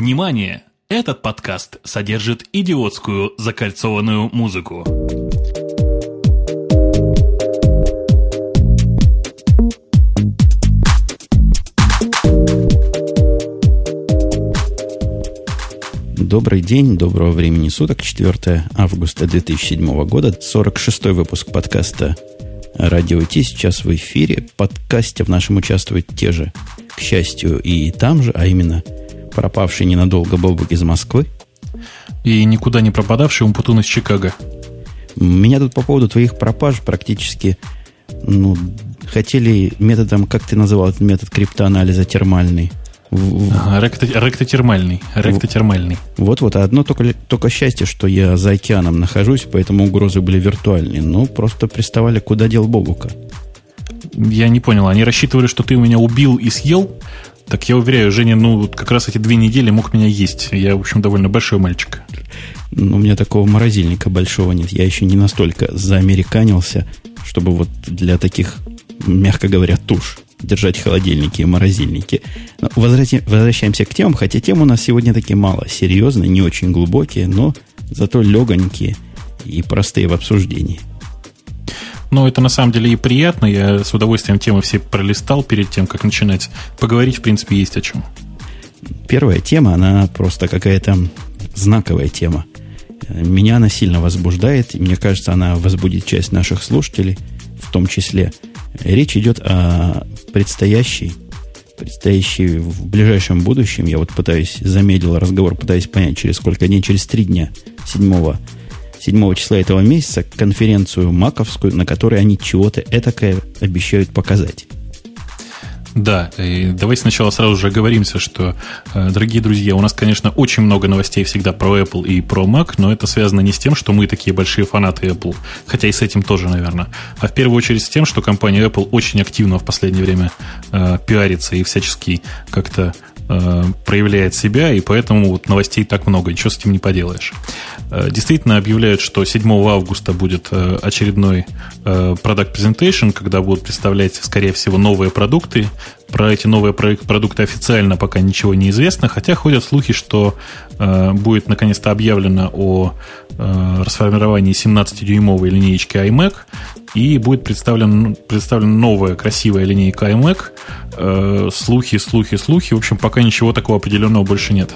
Внимание! Этот подкаст содержит идиотскую закольцованную музыку. Добрый день, доброго времени суток, 4 августа 2007 года, 46 выпуск подкаста «Радио Ти» сейчас в эфире. В подкасте в нашем участвуют те же, к счастью, и там же, а именно пропавший ненадолго Бобук из Москвы. И никуда не пропадавший Умпутун из Чикаго. Меня тут по поводу твоих пропаж практически ну, хотели методом, как ты называл этот метод криптоанализа термальный, Ага, ректотермальный. Ректотермальный. Вот-вот, одно только, только счастье, что я за океаном нахожусь, поэтому угрозы были виртуальные. Ну, просто приставали, куда дел Богука. Я не понял, они рассчитывали, что ты меня убил и съел? Так я уверяю, Женя, ну, как раз эти две недели мог меня есть. Я, в общем, довольно большой мальчик. Ну, у меня такого морозильника большого нет. Я еще не настолько заамериканился, чтобы вот для таких, мягко говоря, туш держать холодильники и морозильники. Возвращаемся к темам, хотя тем у нас сегодня такие мало. Серьезные, не очень глубокие, но зато легонькие и простые в обсуждении. Ну, это на самом деле и приятно. Я с удовольствием темы все пролистал перед тем, как начинать. Поговорить, в принципе, есть о чем. Первая тема, она просто какая-то знаковая тема. Меня она сильно возбуждает, мне кажется, она возбудит часть наших слушателей, в том числе – Речь идет о предстоящей, предстоящей в ближайшем будущем. Я вот пытаюсь, замедлил разговор, пытаюсь понять, через сколько дней, через три дня, 7, 7 числа этого месяца, конференцию маковскую, на которой они чего-то этакое обещают показать. Да, и давайте сначала сразу же оговоримся, что, э, дорогие друзья, у нас, конечно, очень много новостей всегда про Apple и про Mac, но это связано не с тем, что мы такие большие фанаты Apple, хотя и с этим тоже, наверное, а в первую очередь с тем, что компания Apple очень активно в последнее время э, пиарится и всячески как-то э, проявляет себя, и поэтому вот новостей так много, ничего с этим не поделаешь. Э, действительно объявляют, что 7 августа будет э, очередной э, Product Presentation, когда будут представлять, скорее всего, новые продукты. Про эти новые продукты официально пока ничего не известно, хотя ходят слухи, что будет наконец-то объявлено о расформировании 17-дюймовой линеечки iMac, и будет представлен, представлена новая красивая линейка iMac. Слухи, слухи, слухи. В общем, пока ничего такого определенного больше нет.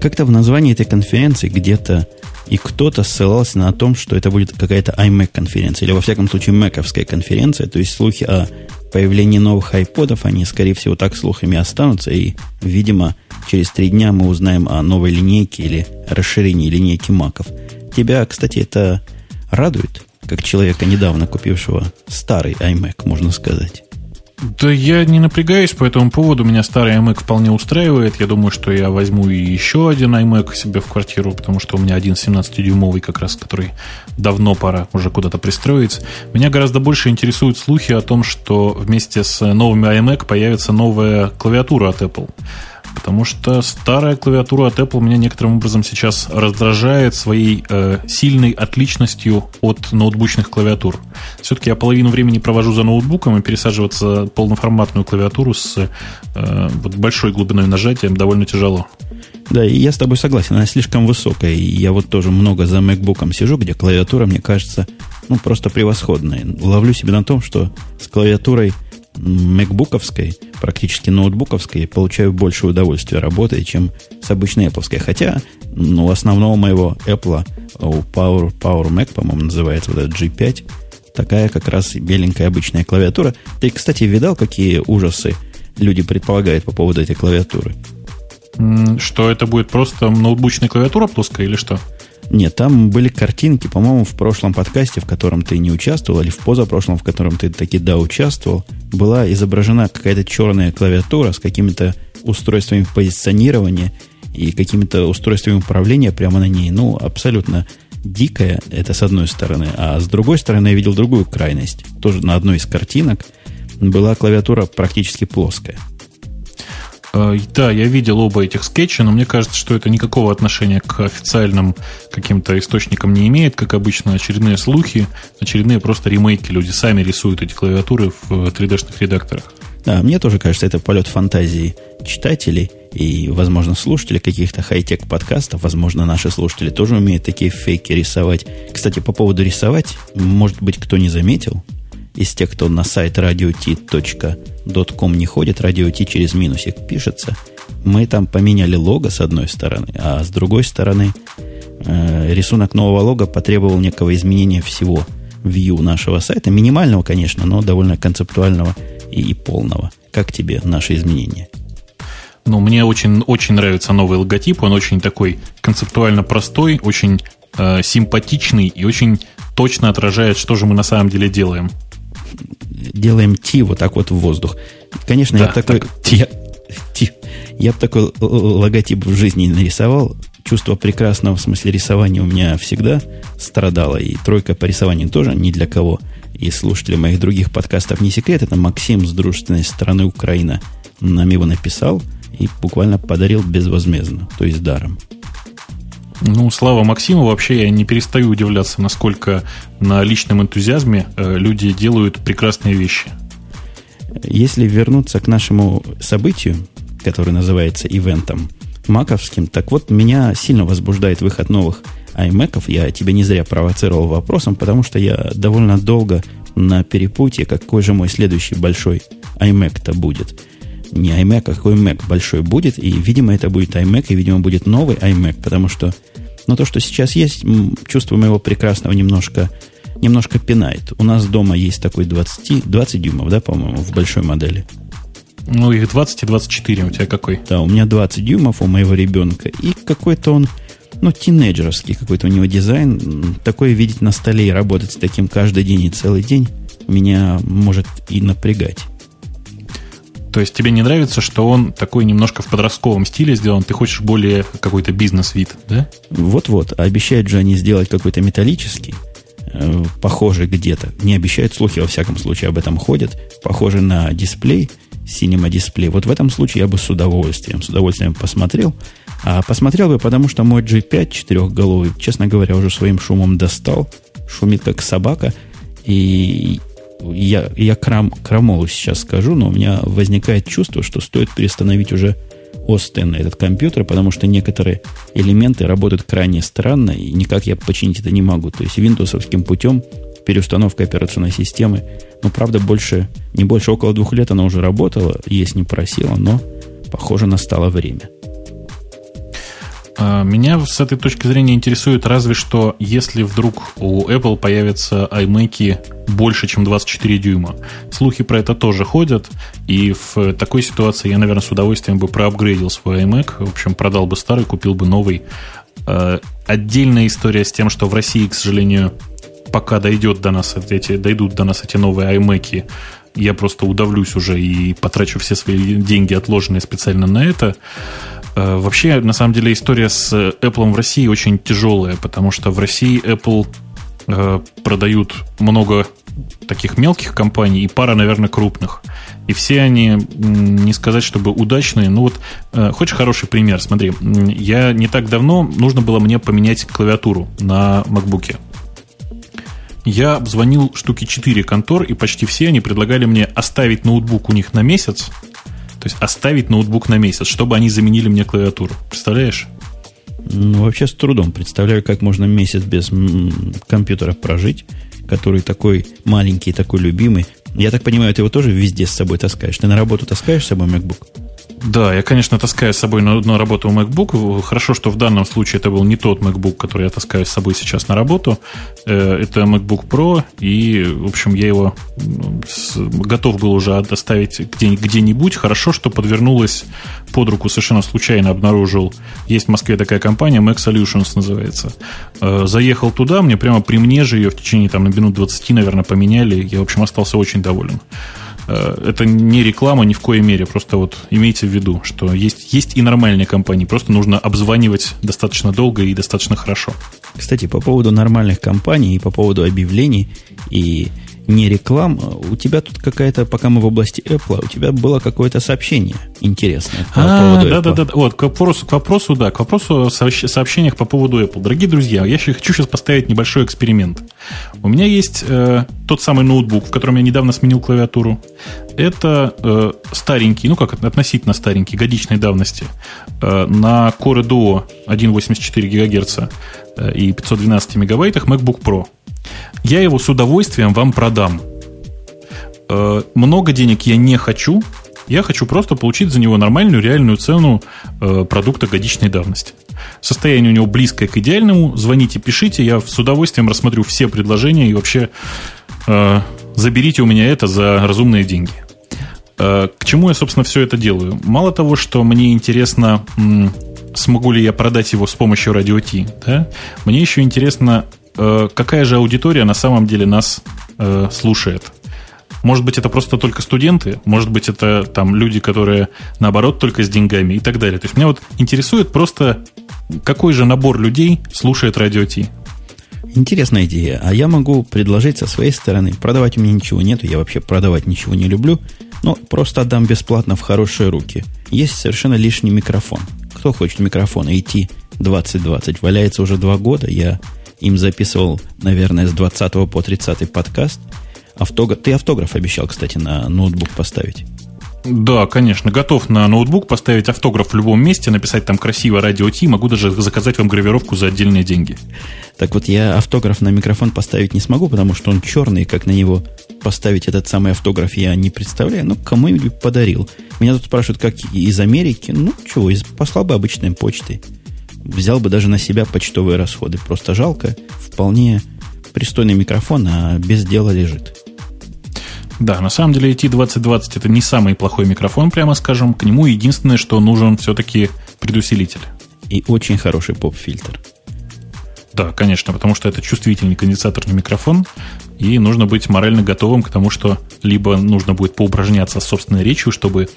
Как-то в названии этой конференции где-то и кто-то ссылался на том, что это будет какая-то iMac конференция, или во всяком случае Мэковская конференция, то есть слухи о появлении новых айподов, они, скорее всего, так слухами останутся, и, видимо, через три дня мы узнаем о новой линейке или расширении линейки маков. Тебя, кстати, это радует, как человека, недавно купившего старый iMac, можно сказать. Да я не напрягаюсь по этому поводу. Меня старый iMac вполне устраивает. Я думаю, что я возьму и еще один iMac себе в квартиру, потому что у меня один 17-дюймовый как раз, который давно пора уже куда-то пристроить. Меня гораздо больше интересуют слухи о том, что вместе с новыми iMac появится новая клавиатура от Apple. Потому что старая клавиатура от Apple меня некоторым образом сейчас раздражает своей э, сильной отличностью от ноутбучных клавиатур. Все-таки я половину времени провожу за ноутбуком, и пересаживаться полноформатную клавиатуру с э, вот большой глубиной нажатия довольно тяжело. Да, и я с тобой согласен, она слишком высокая. И я вот тоже много за MacBook сижу, где клавиатура, мне кажется, ну, просто превосходная. Ловлю себя на том, что с клавиатурой макбуковской, практически ноутбуковской, получаю больше удовольствия работая, чем с обычной Apple. Хотя, ну, основного моего Apple, у Power, Power Mac, по-моему, называется вот этот G5, такая как раз беленькая обычная клавиатура. Ты, кстати, видал, какие ужасы люди предполагают по поводу этой клавиатуры? Что это будет просто ноутбучная клавиатура плоская или что? Нет, там были картинки, по-моему, в прошлом подкасте, в котором ты не участвовал, или в позапрошлом, в котором ты таки да участвовал, была изображена какая-то черная клавиатура с какими-то устройствами позиционирования и какими-то устройствами управления прямо на ней. Ну, абсолютно дикая, это с одной стороны. А с другой стороны я видел другую крайность. Тоже на одной из картинок была клавиатура практически плоская. Э, да, я видел оба этих скетча, но мне кажется, что это никакого отношения к официальным каким-то источникам не имеет. Как обычно, очередные слухи, очередные просто ремейки. Люди сами рисуют эти клавиатуры в 3D-шных редакторах. Да, мне тоже кажется, это полет фантазии читателей. и, возможно, слушатели каких-то хай-тек подкастов, возможно, наши слушатели тоже умеют такие фейки рисовать. Кстати, по поводу рисовать, может быть, кто не заметил, из тех, кто на сайт radiot.com не ходит, radio.t через минусик пишется, мы там поменяли лого с одной стороны, а с другой стороны э, рисунок нового лога потребовал некого изменения всего view нашего сайта. Минимального, конечно, но довольно концептуального и, и полного. Как тебе наши изменения? Ну, мне очень, очень нравится новый логотип. Он очень такой концептуально простой, очень э, симпатичный и очень точно отражает, что же мы на самом деле делаем. Делаем Ти вот так вот в воздух. Конечно, да, я такой... Так, я, ти, я бы такой логотип в жизни не нарисовал. Чувство прекрасного в смысле рисования у меня всегда страдало. И тройка по рисованию тоже ни для кого. И слушатели моих других подкастов не секрет. Это Максим с дружественной стороны Украина нам его написал – и буквально подарил безвозмездно, то есть даром. Ну, слава Максиму, вообще я не перестаю удивляться, насколько на личном энтузиазме э, люди делают прекрасные вещи. Если вернуться к нашему событию, которое называется ивентом маковским, так вот, меня сильно возбуждает выход новых iMac. Я тебя не зря провоцировал вопросом, потому что я довольно долго на перепутье, какой же мой следующий большой iMac-то будет – не iMac, а какой Mac большой будет. И, видимо, это будет iMac, и, видимо, будет новый iMac, потому что ну, то, что сейчас есть, чувство моего прекрасного немножко, немножко пинает. У нас дома есть такой 20, 20 дюймов, да, по-моему, в большой модели. Ну, их 20 и 24 у тебя какой? Да, у меня 20 дюймов у моего ребенка. И какой-то он, ну, тинейджерский какой-то у него дизайн. Такое видеть на столе и работать с таким каждый день и целый день меня может и напрягать. То есть тебе не нравится, что он такой немножко в подростковом стиле сделан, ты хочешь более какой-то бизнес-вид, да? Вот-вот. Обещают же они сделать какой-то металлический, э, похожий где-то. Не обещают, слухи во всяком случае об этом ходят. Похожий на дисплей, Cinema дисплей. Вот в этом случае я бы с удовольствием, с удовольствием посмотрел. А посмотрел бы, потому что мой G5 четырехголовый, честно говоря, уже своим шумом достал. Шумит как собака. И я, я крам, крамолу сейчас скажу, но у меня возникает чувство, что стоит перестановить уже Остен на этот компьютер, потому что некоторые элементы работают крайне странно, и никак я починить это не могу. То есть виндовсовским путем переустановка операционной системы, ну, правда, больше, не больше около двух лет она уже работала, есть не просила, но, похоже, настало время. А, меня с этой точки зрения интересует разве что, если вдруг у Apple появятся iMac больше, чем 24 дюйма. Слухи про это тоже ходят, и в такой ситуации я, наверное, с удовольствием бы проапгрейдил свой iMac, в общем, продал бы старый, купил бы новый. А, отдельная история с тем, что в России, к сожалению, пока дойдет до нас эти, дойдут до нас эти новые iMac, я просто удавлюсь уже и потрачу все свои деньги, отложенные специально на это. Э, вообще, на самом деле, история с Apple в России очень тяжелая, потому что в России Apple э, продают много таких мелких компаний и пара, наверное, крупных. И все они, не сказать, чтобы удачные. Ну вот, э, хочешь хороший пример? Смотри, я не так давно, нужно было мне поменять клавиатуру на MacBook. Я обзвонил штуки 4 контор, и почти все они предлагали мне оставить ноутбук у них на месяц, то есть оставить ноутбук на месяц, чтобы они заменили мне клавиатуру. Представляешь? Ну, вообще с трудом представляю, как можно месяц без компьютера прожить, который такой маленький, такой любимый. Я так понимаю, ты его тоже везде с собой таскаешь. Ты на работу таскаешь с собой MacBook? Да, я, конечно, таскаю с собой на, на работу MacBook. Хорошо, что в данном случае это был не тот MacBook, который я таскаю с собой сейчас на работу. Э, это MacBook Pro, и, в общем, я его готов был уже доставить где, где-нибудь. Хорошо, что подвернулась под руку совершенно случайно, обнаружил. Есть в Москве такая компания, Mac Solutions называется. Э, заехал туда, мне прямо при мне же ее в течение там, на минут 20, наверное, поменяли. Я, в общем, остался очень доволен. Э, это не реклама ни в коей мере, просто вот имейте в виду, что есть, есть и нормальные компании, просто нужно обзванивать достаточно долго и достаточно хорошо. Кстати, по поводу нормальных компаний и по поводу объявлений и не реклама. У тебя тут какая-то, пока мы в области Apple, у тебя было какое-то сообщение интересное по а, поводу да, Apple. Да, да, да. Вот, к вопросу, к вопросу, да, к вопросу о сообщениях по поводу Apple. Дорогие друзья, я хочу сейчас поставить небольшой эксперимент. У меня есть э, тот самый ноутбук, в котором я недавно сменил клавиатуру. Это э, старенький, ну как относительно старенький, годичной давности, э, на Core Duo 1.84 ГГц э, и 512 мегабайтах MacBook Pro. Я его с удовольствием вам продам. Э, много денег я не хочу, я хочу просто получить за него нормальную реальную цену э, продукта годичной давности. Состояние у него близкое к идеальному. Звоните, пишите, я с удовольствием рассмотрю все предложения и вообще э, заберите у меня это за разумные деньги. К чему я, собственно, все это делаю? Мало того, что мне интересно, смогу ли я продать его с помощью радио T, да? мне еще интересно, какая же аудитория на самом деле нас э, слушает. Может быть, это просто только студенты, может быть, это там люди, которые наоборот только с деньгами и так далее. То есть меня вот интересует просто, какой же набор людей слушает радио Ти. Интересная идея. А я могу предложить со своей стороны. Продавать у меня ничего нету, я вообще продавать ничего не люблю. Но просто отдам бесплатно в хорошие руки. Есть совершенно лишний микрофон. Кто хочет микрофон IT 2020? Валяется уже два года. Я им записывал, наверное, с 20 по 30 подкаст. Автограф, ты автограф обещал, кстати, на ноутбук поставить. Да, конечно. Готов на ноутбук поставить автограф в любом месте, написать там красиво радио Ти, могу даже заказать вам гравировку за отдельные деньги. Так вот, я автограф на микрофон поставить не смогу, потому что он черный, как на него поставить этот самый автограф я не представляю. Ну, кому-нибудь подарил. Меня тут спрашивают, как из Америки. Ну, чего, послал бы обычной почтой взял бы даже на себя почтовые расходы. Просто жалко, вполне пристойный микрофон, а без дела лежит. Да, на самом деле IT2020 это не самый плохой микрофон, прямо скажем. К нему единственное, что нужен все-таки предусилитель. И очень хороший поп-фильтр. Да, конечно, потому что это чувствительный конденсаторный микрофон, и нужно быть морально готовым к тому, что либо нужно будет поупражняться с собственной речью, чтобы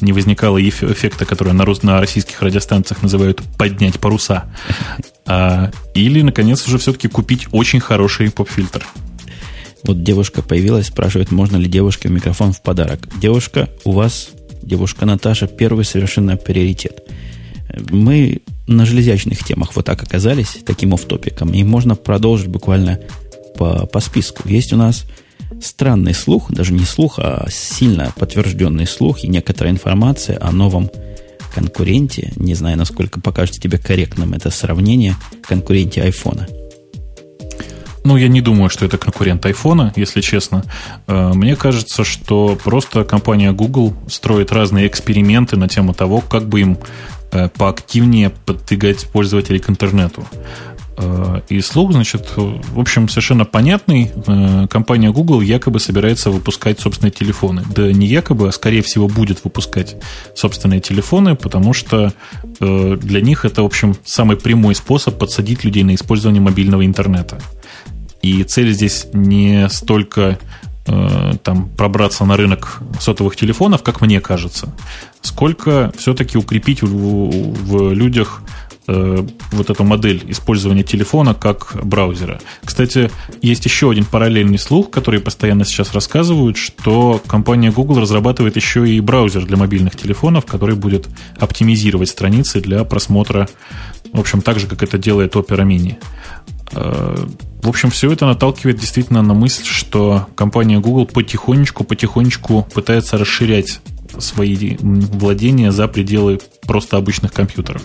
не возникало эффекта, который на, на российских радиостанциях называют «поднять паруса», а, или, наконец, уже все-таки купить очень хороший поп-фильтр. Вот девушка появилась, спрашивает, можно ли девушке микрофон в подарок. Девушка, у вас, девушка Наташа, первый совершенно приоритет. Мы на железячных темах вот так оказались, таким оф-топиком, и можно продолжить буквально по, по списку. Есть у нас странный слух, даже не слух, а сильно подтвержденный слух и некоторая информация о новом конкуренте. Не знаю, насколько покажется тебе корректным это сравнение конкуренте айфона. Ну, я не думаю, что это конкурент айфона, если честно. Э, мне кажется, что просто компания Google строит разные эксперименты на тему того, как бы им э, поактивнее подтягать пользователей к интернету. Э, и слух, значит, в общем, совершенно понятный. Э, компания Google якобы собирается выпускать собственные телефоны. Да не якобы, а скорее всего будет выпускать собственные телефоны, потому что э, для них это, в общем, самый прямой способ подсадить людей на использование мобильного интернета. И цель здесь не столько там пробраться на рынок сотовых телефонов, как мне кажется, сколько все-таки укрепить в, в людях э, вот эту модель использования телефона как браузера. Кстати, есть еще один параллельный слух, который постоянно сейчас рассказывают, что компания Google разрабатывает еще и браузер для мобильных телефонов, который будет оптимизировать страницы для просмотра, в общем, так же, как это делает Opera Mini. Э, в общем, все это наталкивает действительно на мысль, что компания Google потихонечку-потихонечку пытается расширять свои владения за пределы просто обычных компьютеров.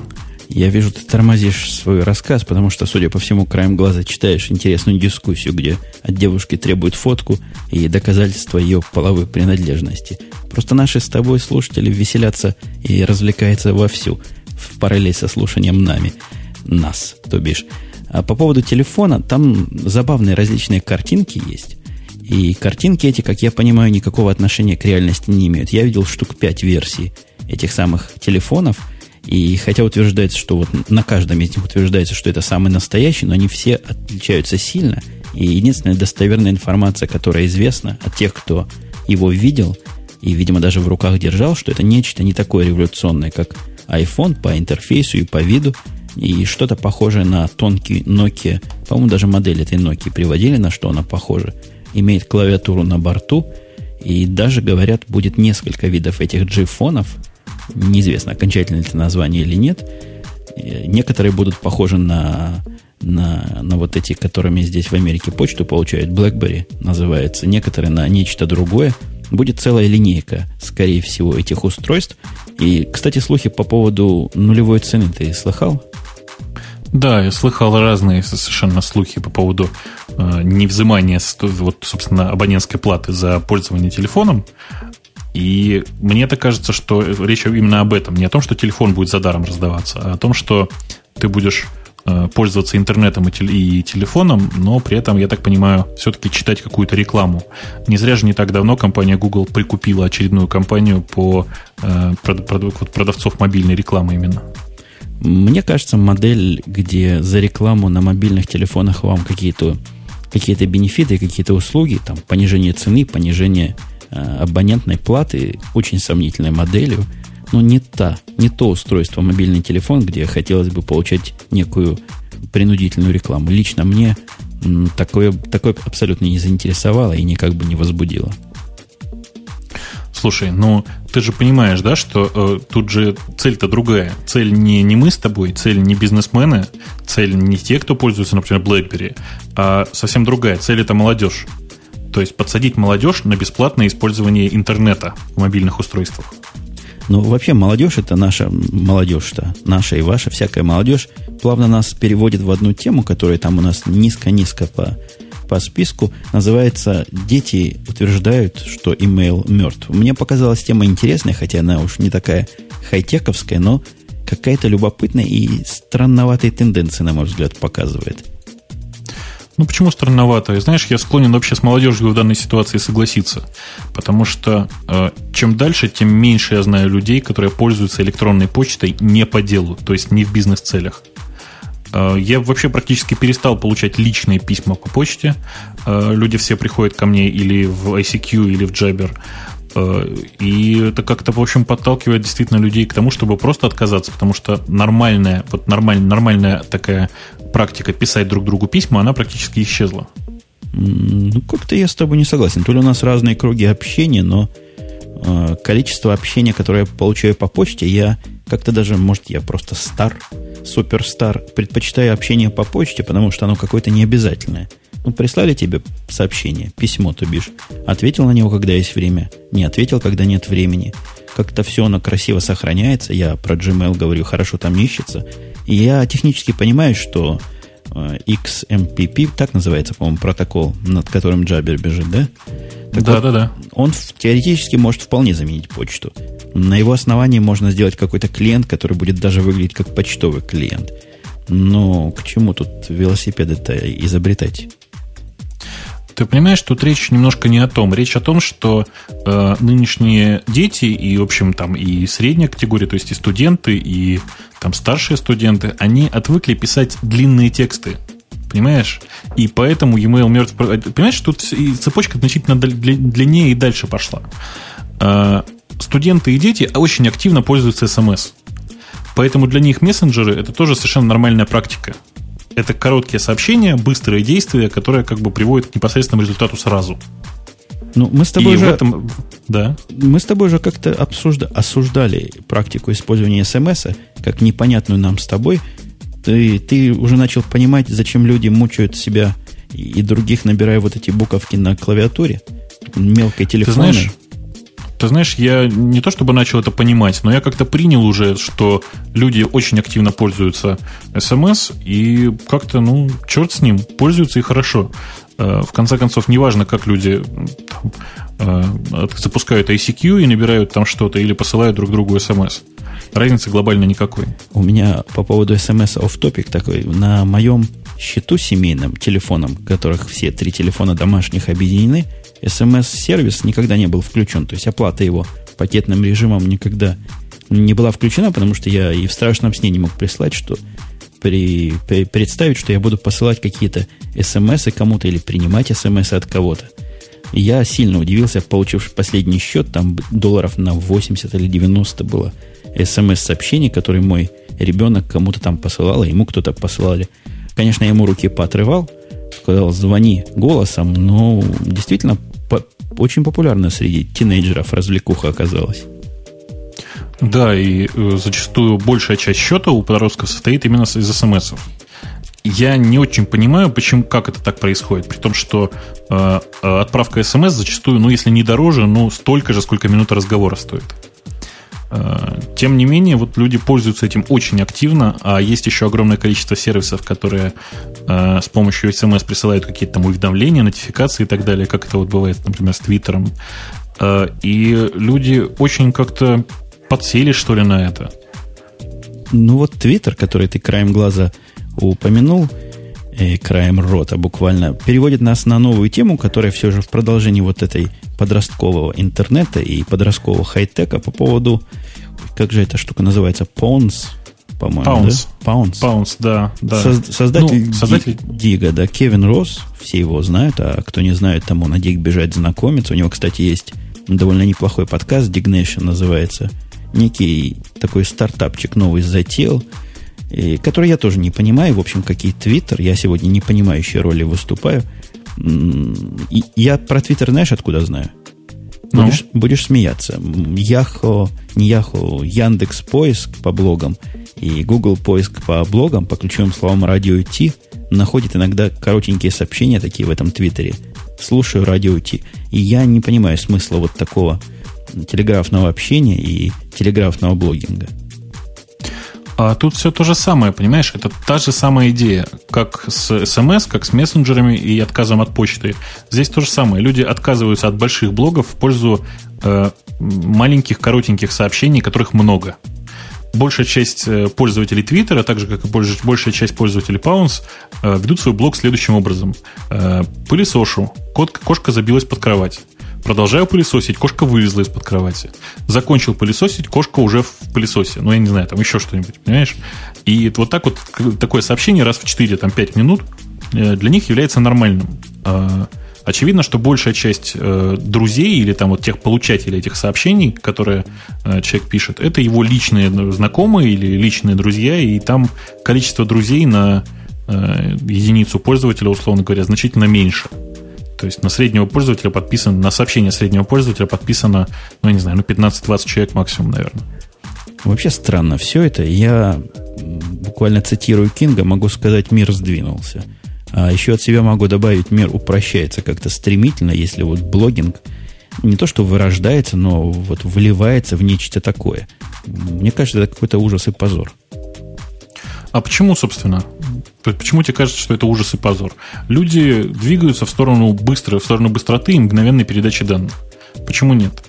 Я вижу, ты тормозишь свой рассказ, потому что, судя по всему, краем глаза читаешь интересную дискуссию, где от девушки требуют фотку и доказательства ее половой принадлежности. Просто наши с тобой слушатели веселятся и развлекаются вовсю в параллель со слушанием нами. Нас, то бишь. А по поводу телефона, там забавные различные картинки есть. И картинки эти, как я понимаю, никакого отношения к реальности не имеют. Я видел штук 5 версий этих самых телефонов – и хотя утверждается, что вот на каждом из них утверждается, что это самый настоящий, но они все отличаются сильно. И единственная достоверная информация, которая известна от тех, кто его видел, и, видимо, даже в руках держал, что это нечто не такое революционное, как iPhone по интерфейсу и по виду, и что-то похожее на тонкий Nokia. По-моему, даже модель этой Nokia приводили, на что она похожа. имеет клавиатуру на борту, и даже, говорят, будет несколько видов этих G-фонов. Неизвестно, окончательно это название или нет. Некоторые будут похожи на, на, на вот эти, которыми здесь в Америке почту получают. BlackBerry называется. Некоторые на нечто другое. Будет целая линейка, скорее всего, этих устройств. И, кстати, слухи по поводу нулевой цены ты слыхал? Да, я слыхал разные совершенно слухи по поводу э, невзымания, вот, собственно, абонентской платы за пользование телефоном. И мне это кажется, что речь именно об этом. Не о том, что телефон будет за даром раздаваться, а о том, что ты будешь э, пользоваться интернетом и, теле, и телефоном, но при этом, я так понимаю, все-таки читать какую-то рекламу. Не зря же не так давно компания Google прикупила очередную компанию по э, продавцов мобильной рекламы именно. Мне кажется, модель, где за рекламу на мобильных телефонах вам какие-то какие-то бенефиты, какие-то услуги, там, понижение цены, понижение абонентной платы, очень сомнительной моделью, но не та, не то устройство мобильный телефон, где хотелось бы получать некую принудительную рекламу. Лично мне такое, такое абсолютно не заинтересовало и никак бы не возбудило. Слушай, ну ты же понимаешь, да, что э, тут же цель-то другая. Цель не, не мы с тобой, цель не бизнесмены, цель не те, кто пользуется, например, BlackBerry, а совсем другая. Цель это молодежь. То есть подсадить молодежь на бесплатное использование интернета в мобильных устройствах. Ну, вообще, молодежь это наша молодежь-то, наша и ваша, всякая молодежь, плавно нас переводит в одну тему, которая там у нас низко-низко по по списку называется «Дети утверждают, что имейл мертв». Мне показалась тема интересная, хотя она уж не такая хай-тековская, но какая-то любопытная и странноватые тенденции, на мой взгляд, показывает. Ну, почему странновато? Знаешь, я склонен вообще с молодежью в данной ситуации согласиться. Потому что э, чем дальше, тем меньше я знаю людей, которые пользуются электронной почтой не по делу, то есть не в бизнес-целях. Э, я вообще практически перестал получать личные письма по почте. Э, люди все приходят ко мне или в ICQ, или в Jabber. Э, и это как-то, в общем, подталкивает действительно людей к тому, чтобы просто отказаться, потому что нормальная, вот нормаль, нормальная такая практика писать друг другу письма, она практически исчезла. Ну, как-то я с тобой не согласен. То ли у нас разные круги общения, но э, количество общения, которое я получаю по почте, я как-то даже, может, я просто стар, суперстар, предпочитаю общение по почте, потому что оно какое-то необязательное. Ну, прислали тебе сообщение, письмо, то бишь. Ответил на него, когда есть время. Не ответил, когда нет времени. Как-то все оно красиво сохраняется. Я про Gmail говорю, хорошо там ищется. И я технически понимаю, что э, XMPP, так называется, по-моему, протокол, над которым Jabber бежит, да? Так да, вот, да, да. Он теоретически может вполне заменить почту. На его основании можно сделать какой-то клиент, который будет даже выглядеть как почтовый клиент. Но к чему тут велосипеды-то изобретать? Ты понимаешь, тут речь немножко не о том. Речь о том, что э, нынешние дети и, в общем, там и средняя категория, то есть и студенты, и там старшие студенты, они отвыкли писать длинные тексты. Понимаешь? И поэтому e-mail мертв. Понимаешь, тут цепочка значительно длиннее и дальше пошла. Э, студенты и дети очень активно пользуются смс. Поэтому для них мессенджеры это тоже совершенно нормальная практика. Это короткие сообщения, быстрые действия, которые как бы приводят к непосредственному результату сразу. Ну, мы с тобой и же, этом, да. Мы с тобой же как-то обсужда, осуждали практику использования смс как непонятную нам с тобой. Ты, ты уже начал понимать, зачем люди мучают себя и, и других, набирая вот эти буковки на клавиатуре мелкой телефонной. Ты знаешь, ты знаешь, я не то чтобы начал это понимать, но я как-то принял уже, что люди очень активно пользуются смс, и как-то, ну, черт с ним, пользуются и хорошо. Э, в конце концов, неважно, как люди э, запускают ICQ и набирают там что-то, или посылают друг другу смс. Разницы глобально никакой. У меня по поводу смс off topic такой. На моем счету семейном, телефоном, которых все три телефона домашних объединены – смс-сервис никогда не был включен. То есть оплата его пакетным режимом никогда не была включена, потому что я и в страшном сне не мог прислать, что при, при, представить, что я буду посылать какие-то смс кому-то или принимать смс от кого-то. Я сильно удивился, получив последний счет, там долларов на 80 или 90 было смс-сообщений, которые мой ребенок кому-то там посылал, а ему кто-то посылали. Конечно, я ему руки поотрывал, сказал, звони голосом, но действительно очень популярна среди тинейджеров развлекуха оказалась. Да, и э, зачастую большая часть счета у подростков состоит именно из смс -ов. Я не очень понимаю, почему, как это так происходит, при том, что э, э отправка смс зачастую, ну, если не дороже, ну, столько же, сколько минута разговора стоит. Э, тем не менее, вот люди пользуются этим очень активно, а есть еще огромное количество сервисов, которые э, с помощью смс присылают какие-то там уведомления, нотификации и так далее, как это вот бывает, например, с Твиттером. Э, и люди очень как-то подсели, что ли, на это. Ну вот Твиттер, который ты краем глаза упомянул, э, краем рота буквально, переводит нас на новую тему, которая все же в продолжении вот этой подросткового интернета и подросткового хай-тека по поводу, как же эта штука называется, Pawns, по-моему, Pounds. да? Pounds. Pounds, да. да. Соз- создатель, ну, создатель... Дига, да, Кевин Росс, все его знают, а кто не знает, тому на Диг бежать знакомиться. У него, кстати, есть довольно неплохой подкаст, Dignation называется. Некий такой стартапчик новый затеял, и, который я тоже не понимаю. В общем, какие Твиттер. Я сегодня не понимающей роли выступаю. И я про Твиттер знаешь, откуда знаю? Ну? Будешь, будешь смеяться. Яхо, не Яхо, Яндекс поиск по блогам и Google поиск по блогам по ключевым словам радио Ти находит иногда коротенькие сообщения такие в этом Твиттере. Слушаю радио Ти. И я не понимаю смысла вот такого телеграфного общения и телеграфного блогинга. А тут все то же самое, понимаешь? Это та же самая идея, как с смс, как с мессенджерами и отказом от почты. Здесь то же самое. Люди отказываются от больших блогов в пользу э, маленьких, коротеньких сообщений, которых много. Большая часть э, пользователей Твиттера, так же как и большая часть пользователей Pounce, э, ведут свой блог следующим образом. Э, пылесошу. Кот, кошка забилась под кровать. Продолжаю пылесосить, кошка вылезла из-под кровати. Закончил пылесосить, кошка уже в пылесосе. Ну, я не знаю, там еще что-нибудь, понимаешь? И вот так вот, такое сообщение раз в 4, там, 5 минут э, для них является нормальным. А, очевидно, что большая часть э, друзей или там вот тех получателей этих сообщений, которые э, человек пишет, это его личные знакомые или личные друзья, и там количество друзей на единицу пользователя, условно говоря, значительно меньше. То есть на среднего пользователя подписано, на сообщение среднего пользователя подписано, ну, я не знаю, ну, 15-20 человек максимум, наверное. Вообще странно все это. Я буквально цитирую Кинга, могу сказать, мир сдвинулся. А еще от себя могу добавить, мир упрощается как-то стремительно, если вот блогинг не то что вырождается, но вот выливается в нечто такое. Мне кажется, это какой-то ужас и позор. А почему, собственно? Почему тебе кажется, что это ужас и позор? Люди двигаются в сторону быстрой, в сторону быстроты и мгновенной передачи данных. Почему нет?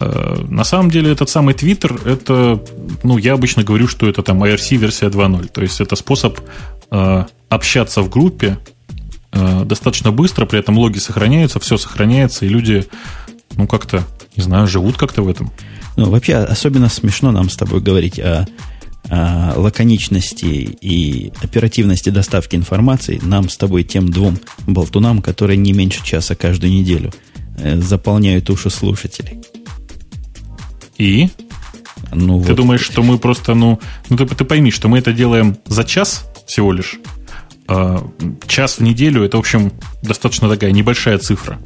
Э, на самом деле этот самый Twitter, это, ну, я обычно говорю, что это там IRC версия 2.0. То есть это способ э, общаться в группе э, достаточно быстро, при этом логи сохраняются, все сохраняется, и люди, ну, как-то, не знаю, живут как-то в этом. Ну, вообще, особенно смешно нам с тобой говорить о а, лаконичности и оперативности доставки информации нам с тобой, тем двум болтунам, которые не меньше часа каждую неделю э, заполняют уши слушателей. И? Ну, ты вот. думаешь, что мы просто, ну, ну ты, ты пойми, что мы это делаем за час всего лишь. А, час в неделю это, в общем, достаточно такая небольшая цифра.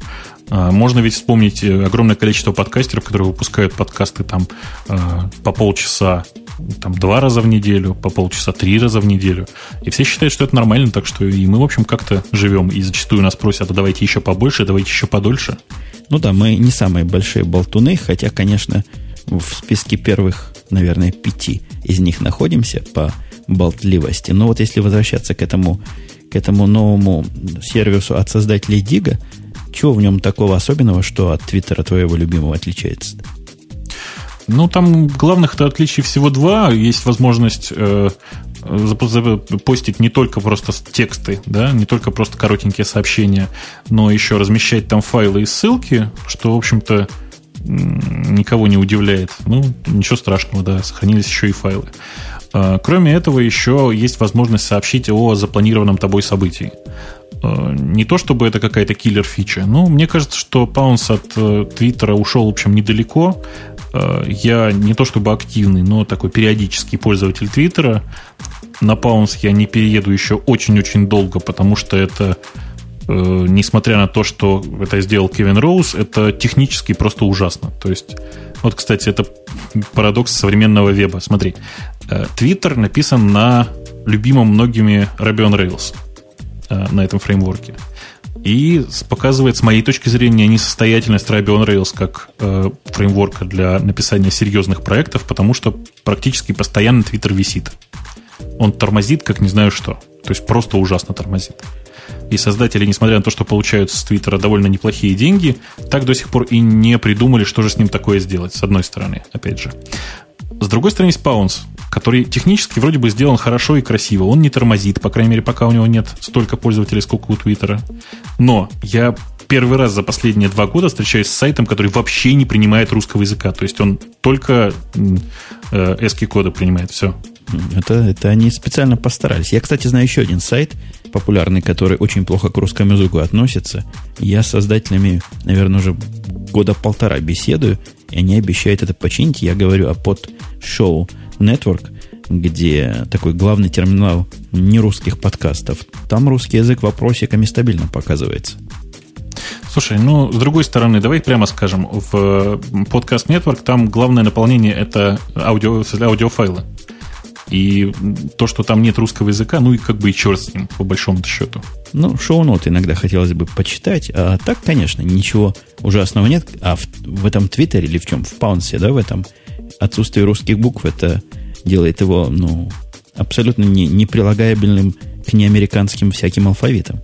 А, можно ведь вспомнить э, огромное количество подкастеров, которые выпускают подкасты там по полчаса там два раза в неделю, по полчаса три раза в неделю. И все считают, что это нормально, так что и мы, в общем, как-то живем. И зачастую нас просят, а давайте еще побольше, давайте еще подольше. Ну да, мы не самые большие болтуны, хотя, конечно, в списке первых, наверное, пяти из них находимся по болтливости. Но вот если возвращаться к этому, к этому новому сервису от создателей Дига, чего в нем такого особенного, что от Твиттера твоего любимого отличается? Ну, там главных-то отличий всего два. Есть возможность э, постить не только просто тексты, да, не только просто коротенькие сообщения, но еще размещать там файлы и ссылки, что, в общем-то, никого не удивляет. Ну, ничего страшного, да, сохранились еще и файлы. А, кроме этого, еще есть возможность сообщить о запланированном тобой событии. А, не то чтобы это какая-то киллер-фича, но мне кажется, что Паунс от э, Твиттера ушел, в общем, недалеко. Э, я не то чтобы активный, но такой периодический пользователь Твиттера. На Паунс я не перееду еще очень-очень долго, потому что это несмотря на то, что это сделал Кевин Роуз, это технически просто ужасно. То есть, вот, кстати, это парадокс современного веба. Смотри, Twitter написан на любимом многими Ruby on Rails на этом фреймворке. И показывает, с моей точки зрения, несостоятельность Ruby on Rails как э, фреймворка для написания серьезных проектов, потому что практически постоянно Twitter висит. Он тормозит, как не знаю что. То есть просто ужасно тормозит. И создатели, несмотря на то, что получают с Твиттера довольно неплохие деньги, так до сих пор и не придумали, что же с ним такое сделать, с одной стороны, опять же. С другой стороны, есть Pounce, который технически вроде бы сделан хорошо и красиво. Он не тормозит, по крайней мере, пока у него нет столько пользователей, сколько у Твиттера. Но я первый раз за последние два года встречаюсь с сайтом, который вообще не принимает русского языка. То есть он только э, эски-коды принимает. Все. Это, это они специально постарались. Я, кстати, знаю еще один сайт популярный, который очень плохо к русскому языку относится. Я с создателями, наверное, уже года полтора беседую, и они обещают это починить. Я говорю о под шоу Network, где такой главный терминал нерусских подкастов. Там русский язык вопросиками стабильно показывается. Слушай, ну, с другой стороны, давай прямо скажем, в подкаст Network там главное наполнение это аудио, аудиофайлы. И то, что там нет русского языка, ну и как бы и черт с ним, по большому счету. Ну, шоу-ноты иногда хотелось бы почитать. А так, конечно, ничего ужасного нет. А в, в этом Твиттере или в чем? В Паунсе, да, в этом отсутствие русских букв, это делает его, ну, абсолютно не, неприлагаемым к неамериканским всяким алфавитам.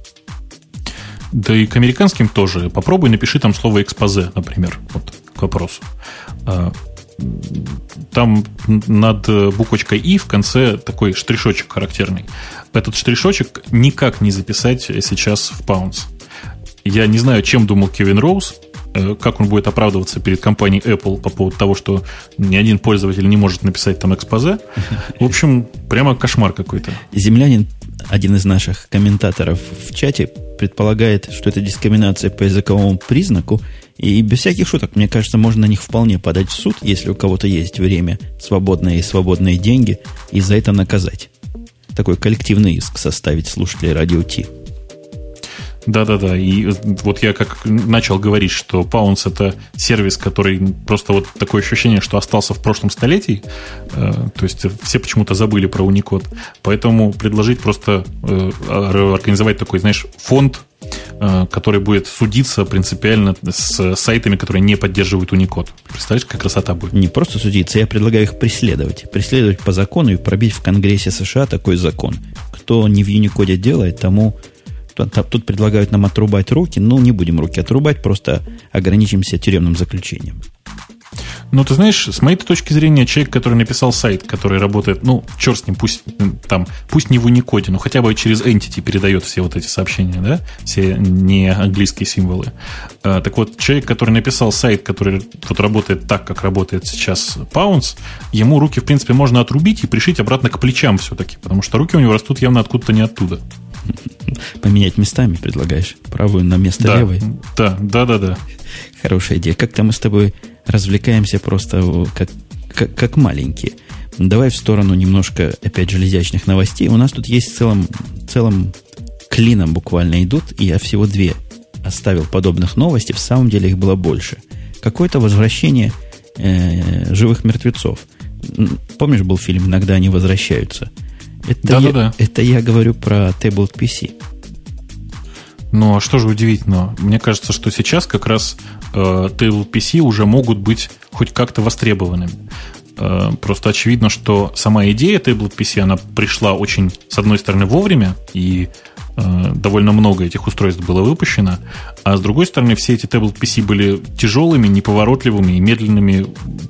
Да и к американским тоже. Попробуй напиши там слово экспозе, например, вот к вопросу. Там над буквочкой «и» в конце такой штришочек характерный. Этот штришочек никак не записать сейчас в Pounds. Я не знаю, чем думал Кевин Роуз, э, как он будет оправдываться перед компанией Apple по поводу того, что ни один пользователь не может написать там экспозе. В общем, прямо кошмар какой-то. Землянин, один из наших комментаторов в чате, предполагает, что это дискриминация по языковому признаку, и без всяких шуток, мне кажется, можно на них вполне подать в суд, если у кого-то есть время свободное и свободные деньги, и за это наказать. Такой коллективный иск составить слушателей радио Ти. Да-да-да. И вот я как начал говорить, что Pounce это сервис, который просто вот такое ощущение, что остался в прошлом столетии. Э, то есть все почему-то забыли про Unicode. Поэтому предложить просто э, организовать такой, знаешь, фонд э, который будет судиться принципиально с сайтами, которые не поддерживают Unicode. Представляешь, какая красота будет? Не просто судиться, я предлагаю их преследовать. Преследовать по закону и пробить в Конгрессе США такой закон. Кто не в Unicode делает, тому Тут предлагают нам отрубать руки, но не будем руки отрубать, просто ограничимся тюремным заключением. Ну, ты знаешь, с моей точки зрения, человек, который написал сайт, который работает, ну, черт с ним, пусть там, пусть не в Unicode, но хотя бы через Entity передает все вот эти сообщения, да, все не английские символы. А, так вот, человек, который написал сайт, который вот работает так, как работает сейчас Pounce, ему руки, в принципе, можно отрубить и пришить обратно к плечам все-таки, потому что руки у него растут явно откуда-то не оттуда. Поменять местами предлагаешь? Правую на место да, левой? Да, да, да, да. Хорошая идея. Как-то мы с тобой развлекаемся просто как, как, как маленькие. Давай в сторону немножко опять железячных новостей. У нас тут есть целым, целым клином буквально идут, и я всего две оставил подобных новостей. В самом деле их было больше. Какое-то возвращение э, живых мертвецов. Помнишь, был фильм «Иногда они возвращаются»? Это, да, я, да, да. это я говорю про Tablet PC. Ну, а что же удивительно? Мне кажется, что сейчас как раз э, Tablet PC уже могут быть хоть как-то востребованными. Э, просто очевидно, что сама идея Tablet PC, она пришла очень, с одной стороны, вовремя, и э, довольно много этих устройств было выпущено, а с другой стороны, все эти Tablet PC были тяжелыми, неповоротливыми и медленными,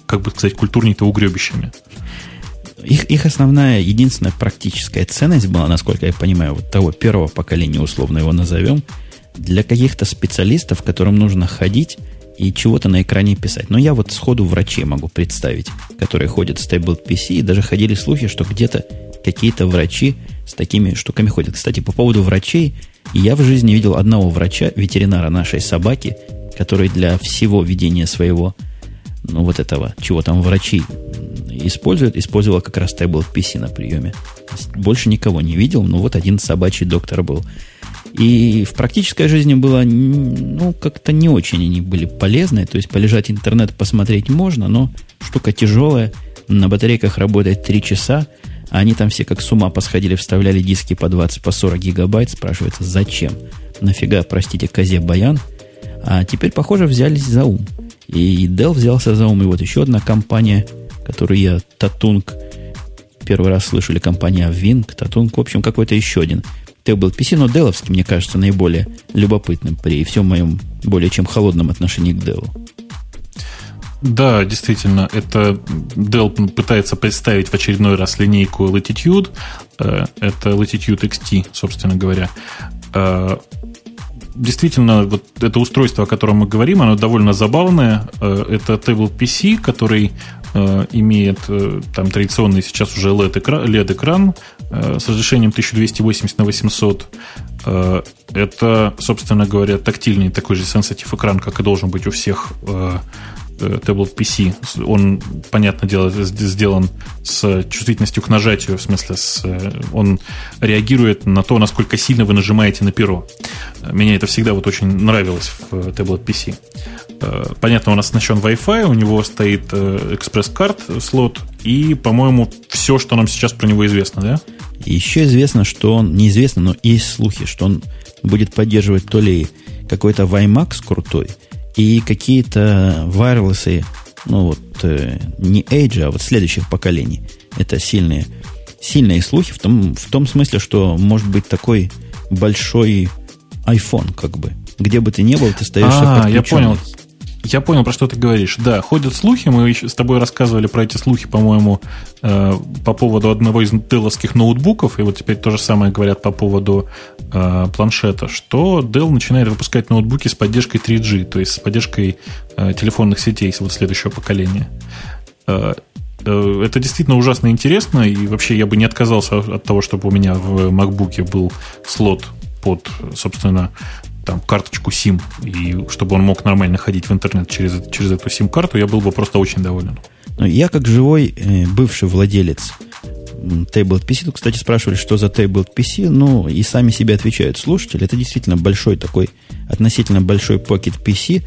как бы сказать, культурней-то угребищами. Их, их основная, единственная практическая ценность была, насколько я понимаю, вот того первого поколения, условно его назовем, для каких-то специалистов, которым нужно ходить и чего-то на экране писать. Но я вот сходу врачей могу представить, которые ходят с Tablet PC, и даже ходили слухи, что где-то какие-то врачи с такими штуками ходят. Кстати, по поводу врачей, я в жизни видел одного врача, ветеринара нашей собаки, который для всего ведения своего, ну вот этого, чего там врачи использует, использовал как раз Tablet PC на приеме. Больше никого не видел, но вот один собачий доктор был. И в практической жизни было, ну, как-то не очень они были полезны. То есть полежать интернет посмотреть можно, но штука тяжелая. На батарейках работает 3 часа. А они там все как с ума посходили, вставляли диски по 20, по 40 гигабайт. Спрашивается, зачем? Нафига, простите, козе баян? А теперь, похоже, взялись за ум. И Dell взялся за ум. И вот еще одна компания, которую я, Татунг, первый раз слышали, компания Wing, Татунг, в общем, какой-то еще один Tablet PC, но Dell, мне кажется, наиболее любопытным при всем моем более чем холодном отношении к Dell. Да, действительно, это Dell пытается представить в очередной раз линейку Latitude. Э, это Latitude XT, собственно говоря. Э, действительно, вот это устройство, о котором мы говорим, оно довольно забавное. Э, это Tablet PC, который имеет там традиционный сейчас уже LED-экран, LED-экран с разрешением 1280 на 800. Это, собственно говоря, тактильный такой же сенситив экран, как и должен быть у всех Tablet PC. Он, понятное дело, сделан с чувствительностью к нажатию, в смысле, с, он реагирует на то, насколько сильно вы нажимаете на перо. Меня это всегда вот очень нравилось в Tablet PC. Понятно, он оснащен Wi-Fi, у него стоит экспресс-карт слот, и, по-моему, все, что нам сейчас про него известно, да? Еще известно, что он, неизвестно, но есть слухи, что он будет поддерживать то ли какой-то WiMAX крутой, и какие-то вайрлесы, ну вот, э, не Edge, а вот следующих поколений. Это сильные, сильные слухи в том, в том смысле, что может быть такой большой iPhone, как бы. Где бы ты ни был, ты остаешься А, я понял. Я понял, про что ты говоришь. Да, ходят слухи, мы с тобой рассказывали про эти слухи, по-моему, э, по поводу одного из деловских ноутбуков, и вот теперь то же самое говорят по поводу э, планшета, что Dell начинает выпускать ноутбуки с поддержкой 3G, то есть с поддержкой э, телефонных сетей вот следующего поколения. Это действительно ужасно интересно, и вообще я бы не отказался от того, чтобы у меня в MacBook был слот под, собственно, там, карточку SIM, и чтобы он мог нормально ходить в интернет через, через эту SIM-карту, я был бы просто очень доволен. Но я как живой э, бывший владелец Tablet PC, тут, кстати, спрашивали, что за Tablet PC, ну, и сами себе отвечают слушатели, это действительно большой такой, относительно большой Pocket PC,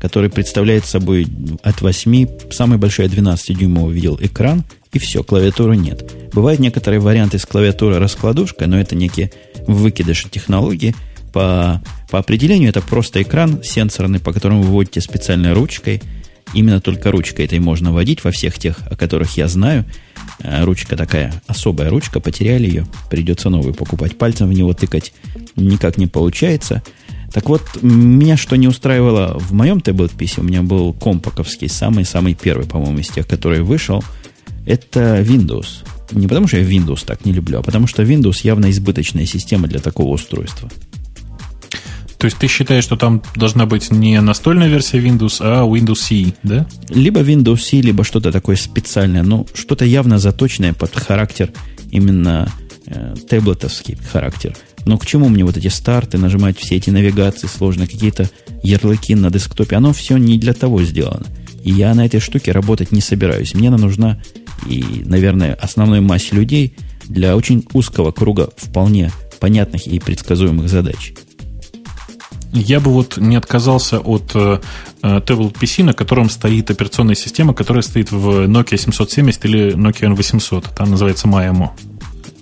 который представляет собой от 8, самый большой от 12 дюймов видел экран, и все, клавиатуры нет. Бывают некоторые варианты с клавиатурой раскладушкой, но это некие выкидыши технологии – по, по определению это просто экран сенсорный, по которому вы вводите специальной ручкой. Именно только ручкой этой можно водить во всех тех, о которых я знаю. Э, ручка такая, особая ручка, потеряли ее, придется новую покупать. Пальцем в него тыкать никак не получается. Так вот, меня что не устраивало в моем таблет PC, у меня был компаковский, самый-самый первый, по-моему, из тех, который вышел, это Windows. Не потому что я Windows так не люблю, а потому что Windows явно избыточная система для такого устройства. То есть ты считаешь, что там должна быть не настольная версия Windows, а Windows CE, да? Либо Windows CE, либо что-то такое специальное, но что-то явно заточенное под характер именно э, таблетовский характер. Но к чему мне вот эти старты, нажимать все эти навигации сложные, какие-то ярлыки на десктопе? Оно все не для того сделано. И я на этой штуке работать не собираюсь. Мне она нужна, и, наверное, основной массе людей для очень узкого круга вполне понятных и предсказуемых задач. Я бы вот не отказался от э, Tablet PC, на котором стоит операционная система, которая стоит в Nokia 770 или Nokia N800. Там называется Maemo.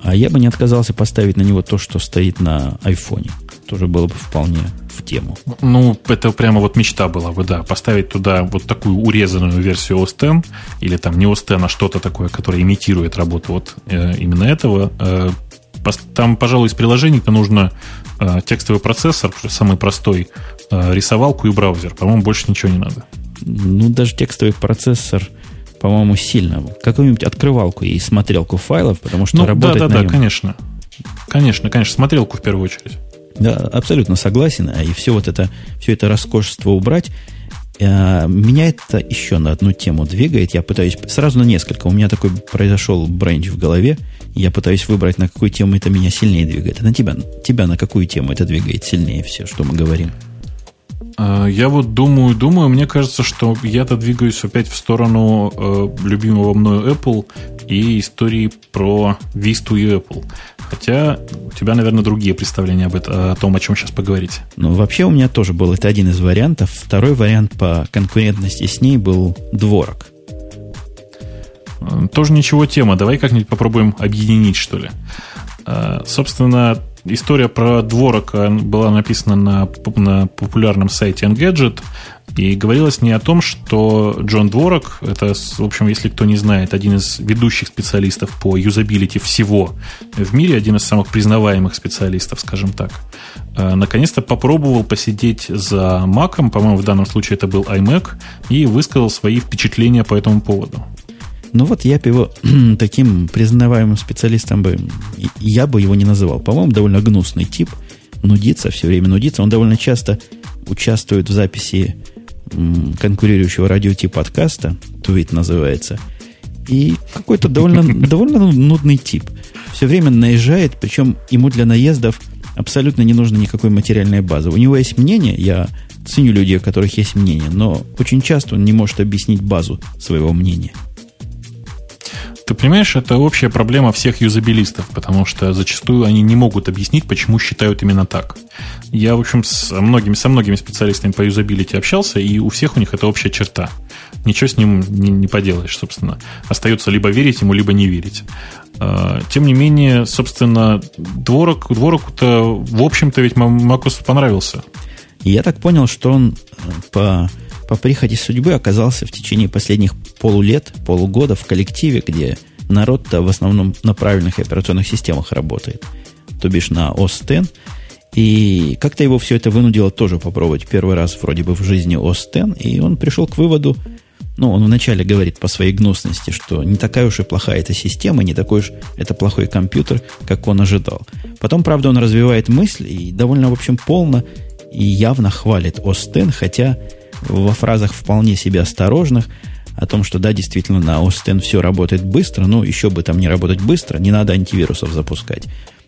А я бы не отказался поставить на него то, что стоит на айфоне. Тоже было бы вполне в тему. Ну, это прямо вот мечта была бы, да. Поставить туда вот такую урезанную версию OS X, или там не OS X, а что-то такое, которое имитирует работу вот э, именно этого. Э, там, пожалуй, из приложений-то нужно э, текстовый процессор, самый простой, э, рисовалку и браузер. По-моему, больше ничего не надо. Ну, даже текстовый процессор, по-моему, сильно. Какую-нибудь открывалку и смотрелку файлов, потому что ну, работать да, да, да, да, конечно. Конечно, конечно, смотрелку в первую очередь. Да, абсолютно согласен. А и все вот это, все это роскошество убрать. Э, меня это еще на одну тему двигает. Я пытаюсь сразу на несколько. У меня такой произошел бренч в голове. Я пытаюсь выбрать, на какую тему это меня сильнее двигает. А на тебя, тебя на какую тему это двигает сильнее все, что мы говорим? Э, я вот думаю, думаю, мне кажется, что я-то двигаюсь опять в сторону э, любимого мною Apple и истории про Vista и Apple. Хотя у тебя, наверное, другие представления об этом, о том, о чем сейчас поговорить. Ну, вообще у меня тоже был это один из вариантов. Второй вариант по конкурентности с ней был дворок. Э, тоже ничего тема. Давай как-нибудь попробуем объединить, что ли. Э, собственно, история про дворок была написана на, на популярном сайте Engadget, и говорилось не о том, что Джон Дворок, это, в общем, если кто не знает, один из ведущих специалистов по юзабилити всего в мире, один из самых признаваемых специалистов, скажем так, э, наконец-то попробовал посидеть за Маком, по-моему, в данном случае это был iMac, и высказал свои впечатления по этому поводу. Ну вот я бы его таким признаваемым специалистом бы, я бы его не называл. По-моему, довольно гнусный тип, нудится, все время нудится. Он довольно часто участвует в записи конкурирующего радиотипа подкаста, Твит называется, и какой-то довольно, довольно нудный тип. Все время наезжает, причем ему для наездов абсолютно не нужно никакой материальной базы. У него есть мнение, я ценю людей, у которых есть мнение, но очень часто он не может объяснить базу своего мнения. Ты понимаешь, это общая проблема всех юзабилистов, потому что зачастую они не могут объяснить, почему считают именно так. Я, в общем, с многими, со многими специалистами по юзабилити общался, и у всех у них это общая черта. Ничего с ним не, не поделаешь, собственно. Остается либо верить ему, либо не верить. А, тем не менее, собственно, дворок, двороку-то, в общем-то, ведь Макус понравился. Я так понял, что он э, по по прихоти судьбы оказался в течение последних полулет, полугода в коллективе, где народ-то в основном на правильных операционных системах работает, то бишь на OS X. И как-то его все это вынудило тоже попробовать первый раз вроде бы в жизни OS X, и он пришел к выводу, ну, он вначале говорит по своей гнусности, что не такая уж и плохая эта система, не такой уж это плохой компьютер, как он ожидал. Потом, правда, он развивает мысль и довольно, в общем, полно и явно хвалит X, хотя во фразах вполне себе осторожных о том, что да, действительно, на X все работает быстро, но еще бы там не работать быстро, не надо антивирусов запускать.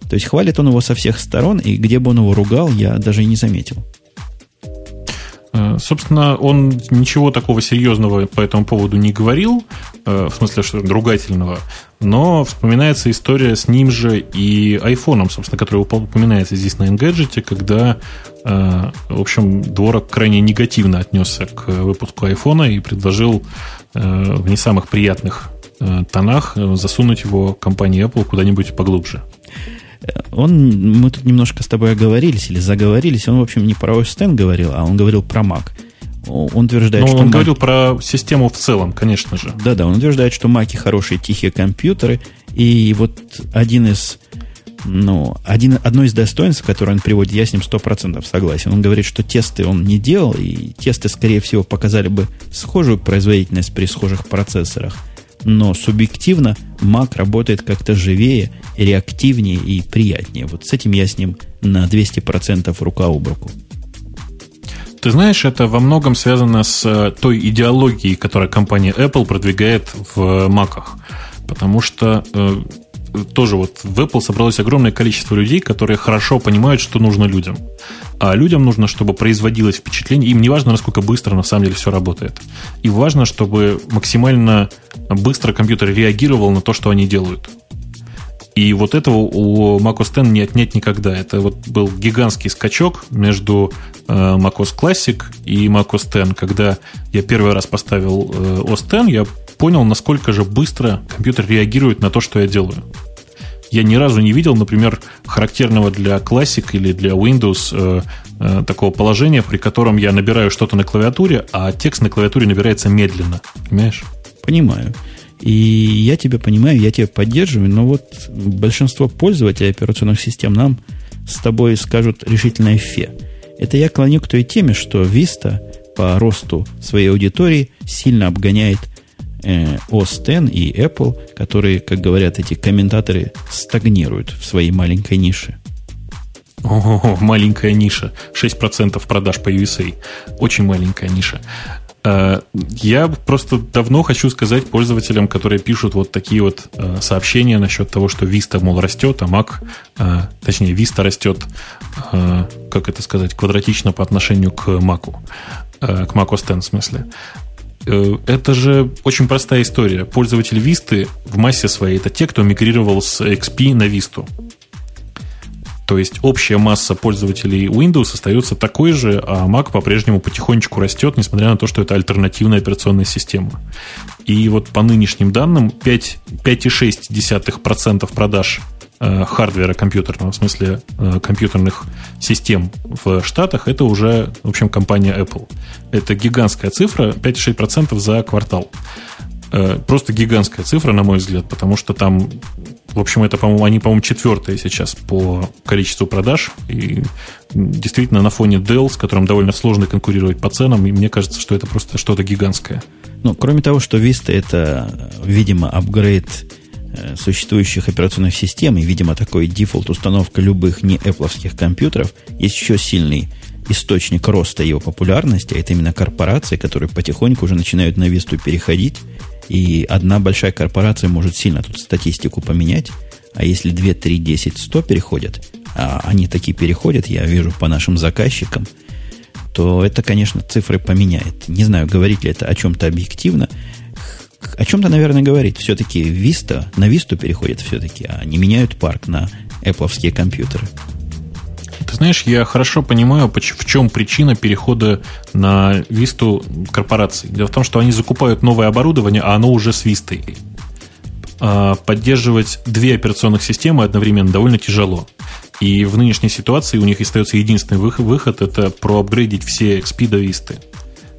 То есть хвалит он его со всех сторон, и где бы он его ругал, я даже и не заметил. Э, собственно, он ничего такого серьезного по этому поводу не говорил, э, в смысле, что ругательного, но вспоминается история с ним же и айфоном, собственно, который упоминается здесь на Engadget, когда, э, в общем, Дворок крайне негативно отнесся к выпуску айфона и предложил в не самых приятных тонах засунуть его компании Apple куда-нибудь поглубже. Он, мы тут немножко с тобой оговорились или заговорились. Он, в общем, не про OS X говорил, а он говорил про Mac. Он утверждает, Но что он Mac... говорил про систему в целом, конечно же. Да-да, он утверждает, что Маки хорошие тихие компьютеры. И вот один из ну, один, одно из достоинств, которое он приводит, я с ним 100% согласен. Он говорит, что тесты он не делал, и тесты, скорее всего, показали бы схожую производительность при схожих процессорах – но субъективно Mac работает как-то живее, реактивнее и приятнее. Вот с этим я с ним на 200% рука об руку. Ты знаешь, это во многом связано с э, той идеологией, которую компания Apple продвигает в Macах. Потому что э, тоже вот в Apple собралось огромное количество людей, которые хорошо понимают, что нужно людям. А людям нужно, чтобы производилось впечатление. Им не важно, насколько быстро на самом деле все работает. И важно, чтобы максимально быстро компьютер реагировал на то, что они делают. И вот этого у macOS X не отнять никогда. Это вот был гигантский скачок между э, macOS Classic и macOS X. Когда я первый раз поставил э, OS X, я понял, насколько же быстро компьютер реагирует на то, что я делаю. Я ни разу не видел, например, характерного для Classic или для Windows э, э, такого положения, при котором я набираю что-то на клавиатуре, а текст на клавиатуре набирается медленно. Понимаешь? Понимаю. И я тебя понимаю, я тебя поддерживаю, но вот большинство пользователей операционных систем нам с тобой скажут решительное фе. Это я клоню к той теме, что Vista по росту своей аудитории сильно обгоняет OS X и Apple, которые, как говорят эти комментаторы, стагнируют в своей маленькой нише. Ого, маленькая ниша. 6% продаж по USA. Очень маленькая ниша. Э, я просто давно хочу сказать пользователям, которые пишут вот такие вот э, сообщения насчет того, что Vista, мол, растет, а Mac, э, точнее, Vista растет, как это сказать, квадратично по отношению к Mac, к Mac OS X в смысле. Это же очень простая история. Пользователь Vista в массе своей это те, кто мигрировал с XP на Vista. То есть общая масса пользователей Windows остается такой же, а Mac по-прежнему потихонечку растет, несмотря на то, что это альтернативная операционная система. И вот по нынешним данным 5,6% продаж э, хардвера компьютерного, в смысле э, компьютерных систем в Штатах, это уже, в общем, компания Apple. Это гигантская цифра, 5,6% за квартал. Э, просто гигантская цифра, на мой взгляд, потому что там в общем, это, по-моему, они, по-моему, четвертые сейчас по количеству продаж. И действительно на фоне Dell, с которым довольно сложно конкурировать по ценам, и мне кажется, что это просто что-то гигантское. Ну, кроме того, что Vista это, видимо, апгрейд существующих операционных систем, и, видимо, такой дефолт установка любых не Apple компьютеров, есть еще сильный источник роста его популярности, а это именно корпорации, которые потихоньку уже начинают на Висту переходить и одна большая корпорация может сильно тут статистику поменять. А если 2, 3, 10, 100 переходят, а они такие переходят, я вижу по нашим заказчикам, то это, конечно, цифры поменяет. Не знаю, говорит ли это о чем-то объективно. О чем-то, наверное, говорит. Все-таки Vista, на Vista переходят все-таки, а не меняют парк на Apple компьютеры. Ты знаешь, я хорошо понимаю, в чем причина перехода на Висту корпораций. Дело в том, что они закупают новое оборудование, а оно уже с Вистой. А поддерживать две операционных системы одновременно довольно тяжело. И в нынешней ситуации у них остается единственный выход, это проапгрейдить все XP до Висты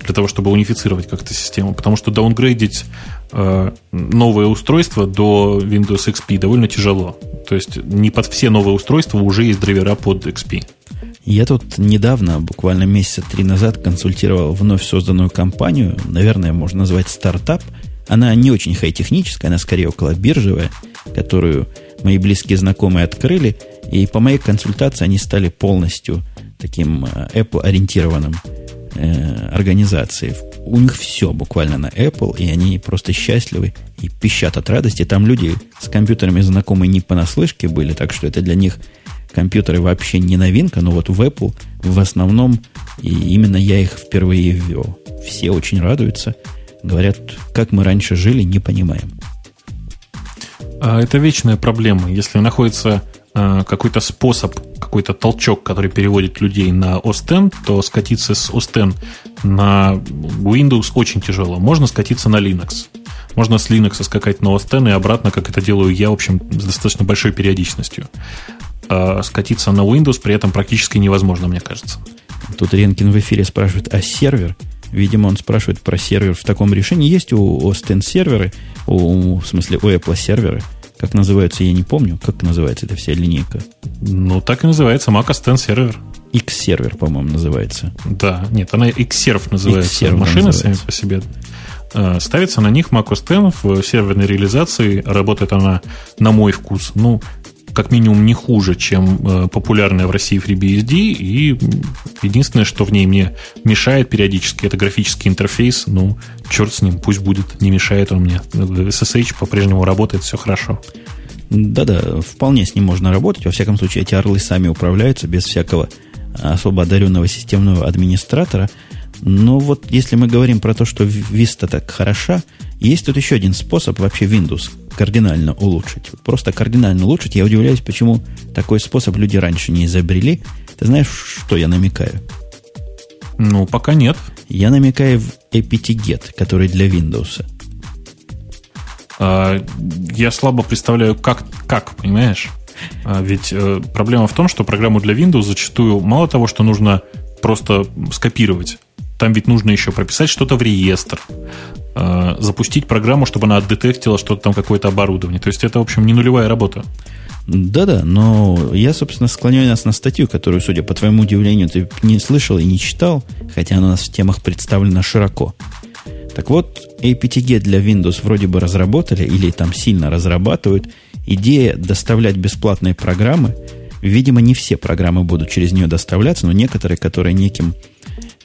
для того, чтобы унифицировать как-то систему. Потому что даунгрейдить э, новое устройство до Windows XP довольно тяжело. То есть не под все новые устройства уже есть драйвера под XP. Я тут недавно, буквально месяца три назад, консультировал вновь созданную компанию, наверное, можно назвать стартап. Она не очень хай-техническая, она скорее около биржевая, которую мои близкие знакомые открыли, и по моей консультации они стали полностью таким э, Apple-ориентированным э, организации. У них все буквально на Apple, и они просто счастливы и пищат от радости. Там люди с компьютерами знакомые не понаслышке были, так что это для них компьютеры вообще не новинка, но вот в Apple в основном, и именно я их впервые ввел. Все очень радуются. Говорят, как мы раньше жили, не понимаем. А это вечная проблема. Если находится какой-то способ какой-то толчок, который переводит людей на X, то скатиться с X на Windows очень тяжело. Можно скатиться на Linux. Можно с Linux скакать на X и обратно, как это делаю я, в общем, с достаточно большой периодичностью. А скатиться на Windows при этом практически невозможно, мне кажется. Тут Ренкин в эфире спрашивает, а сервер? Видимо, он спрашивает про сервер в таком решении. Есть у X серверы, у, в смысле у Apple серверы, как называются, я не помню. Как называется эта вся линейка? Ну, так и называется Mac OS X сервер. X-сервер, по-моему, называется. Да, нет, она X-серв называется. X-серв Машины называется. сами по себе. А, ставится на них Mac OS X в серверной реализации. Работает она, на мой вкус, ну, как минимум не хуже, чем э, популярная в России FreeBSD, и единственное, что в ней мне мешает периодически, это графический интерфейс, ну, черт с ним, пусть будет, не мешает он мне. SSH по-прежнему работает, все хорошо. Да-да, вполне с ним можно работать. Во всяком случае, эти орлы сами управляются без всякого особо одаренного системного администратора. Но вот если мы говорим про то, что Vista так хороша, есть тут еще один способ вообще Windows кардинально улучшить. Просто кардинально улучшить. Я удивляюсь, почему такой способ люди раньше не изобрели. Ты знаешь, что я намекаю? Ну, пока нет. Я намекаю в apt-get, который для Windows. А, я слабо представляю, как, как понимаешь? А, ведь э, проблема в том, что программу для Windows зачастую мало того, что нужно просто скопировать. Там ведь нужно еще прописать что-то в реестр, э, запустить программу, чтобы она отдетектила что-то там, какое-то оборудование. То есть это, в общем, не нулевая работа. Да-да, но я, собственно, склоняю нас на статью, которую, судя по твоему удивлению, ты не слышал и не читал, хотя она у нас в темах представлена широко. Так вот, APTG для Windows вроде бы разработали или там сильно разрабатывают. Идея доставлять бесплатные программы, видимо, не все программы будут через нее доставляться, но некоторые, которые неким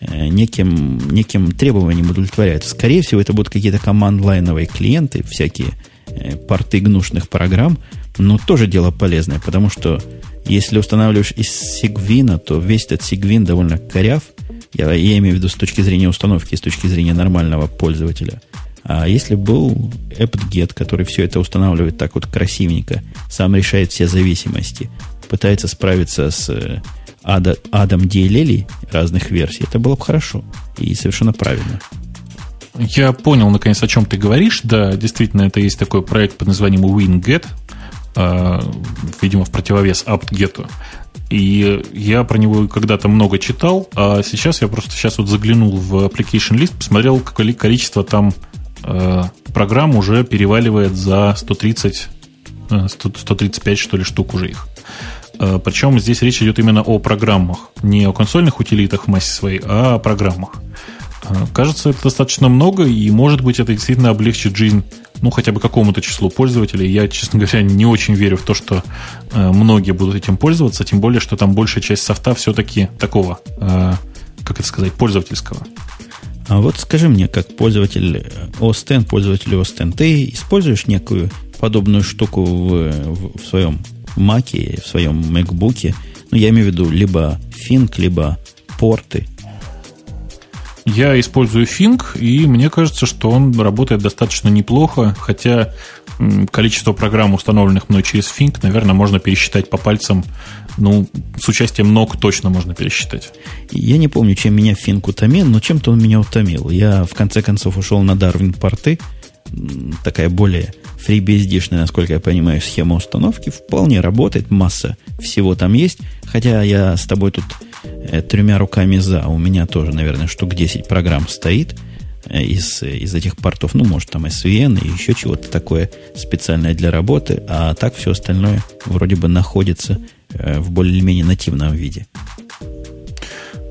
неким, неким требованиям удовлетворяют. Скорее всего, это будут какие-то команд-лайновые клиенты, всякие э, порты гнушных программ, но тоже дело полезное, потому что если устанавливаешь из Сигвина, то весь этот Сигвин довольно коряв. Я, я имею в виду с точки зрения установки, с точки зрения нормального пользователя. А если был apt-get, который все это устанавливает так вот красивенько, сам решает все зависимости, пытается справиться с э, ада, адом DLL разных версий, это было бы хорошо и совершенно правильно. Я понял, наконец, о чем ты говоришь. Да, действительно, это есть такой проект под названием WinGet, э, видимо, в противовес apt-get. И я про него когда-то много читал, а сейчас я просто сейчас вот заглянул в application list, посмотрел, какое количество там э, программ уже переваливает за 130, 135, что ли, штук уже их. Э, Причем здесь речь идет именно о программах, не о консольных утилитах в массе своей, а о программах. Э, кажется, это достаточно много, и, может быть, это действительно облегчит жизнь, ну, хотя бы какому-то числу пользователей. Я, честно говоря, не очень верю в то, что э, многие будут этим пользоваться, тем более, что там большая часть софта все-таки такого, как это сказать, пользовательского. А вот скажи мне, как пользователь X, пользователь X, ты используешь некую подобную штуку в, в, в своем Mac, в своем MacBook? Ну, я имею в виду либо Fink, либо порты. Я использую Fink, и мне кажется, что он работает достаточно неплохо, хотя количество программ, установленных мной через Fink, наверное, можно пересчитать по пальцам. Ну, с участием ног точно можно пересчитать. Я не помню, чем меня Fink утомил, но чем-то он меня утомил. Я, в конце концов, ушел на Darwin порты, такая более FreeBSD-шная, насколько я понимаю, схема установки. Вполне работает, масса всего там есть. Хотя я с тобой тут э, тремя руками за. У меня тоже, наверное, штук 10 программ стоит э, из, из этих портов. Ну, может, там SVN и еще чего-то такое специальное для работы. А так все остальное вроде бы находится э, в более-менее нативном виде.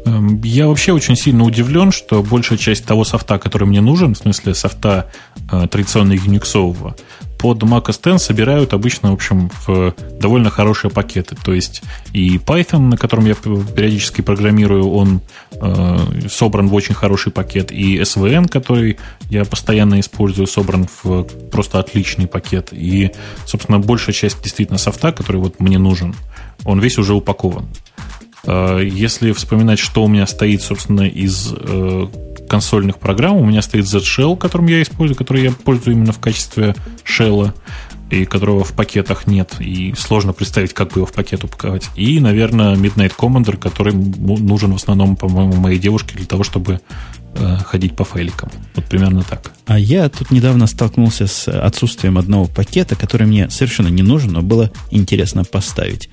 Эм, я вообще очень сильно удивлен, что большая часть того софта, который мне нужен, в смысле софта э, традиционно Unixового, под Mac OS X собирают обычно, в общем, в довольно хорошие пакеты. То есть и Python, на котором я периодически программирую, он э, собран в очень хороший пакет. И SVN, который я постоянно использую, собран в просто отличный пакет. И, собственно, большая часть действительно софта, который вот мне нужен, он весь уже упакован. Э, если вспоминать, что у меня стоит, собственно, из э, консольных программ. У меня стоит Z-Shell, которым я использую, который я пользую именно в качестве шелла, и которого в пакетах нет, и сложно представить, как бы его в пакет упаковать. И, наверное, Midnight Commander, который нужен в основном, по-моему, моей девушке для того, чтобы э, ходить по файликам. Вот примерно так. А я тут недавно столкнулся с отсутствием одного пакета, который мне совершенно не нужен, но было интересно поставить.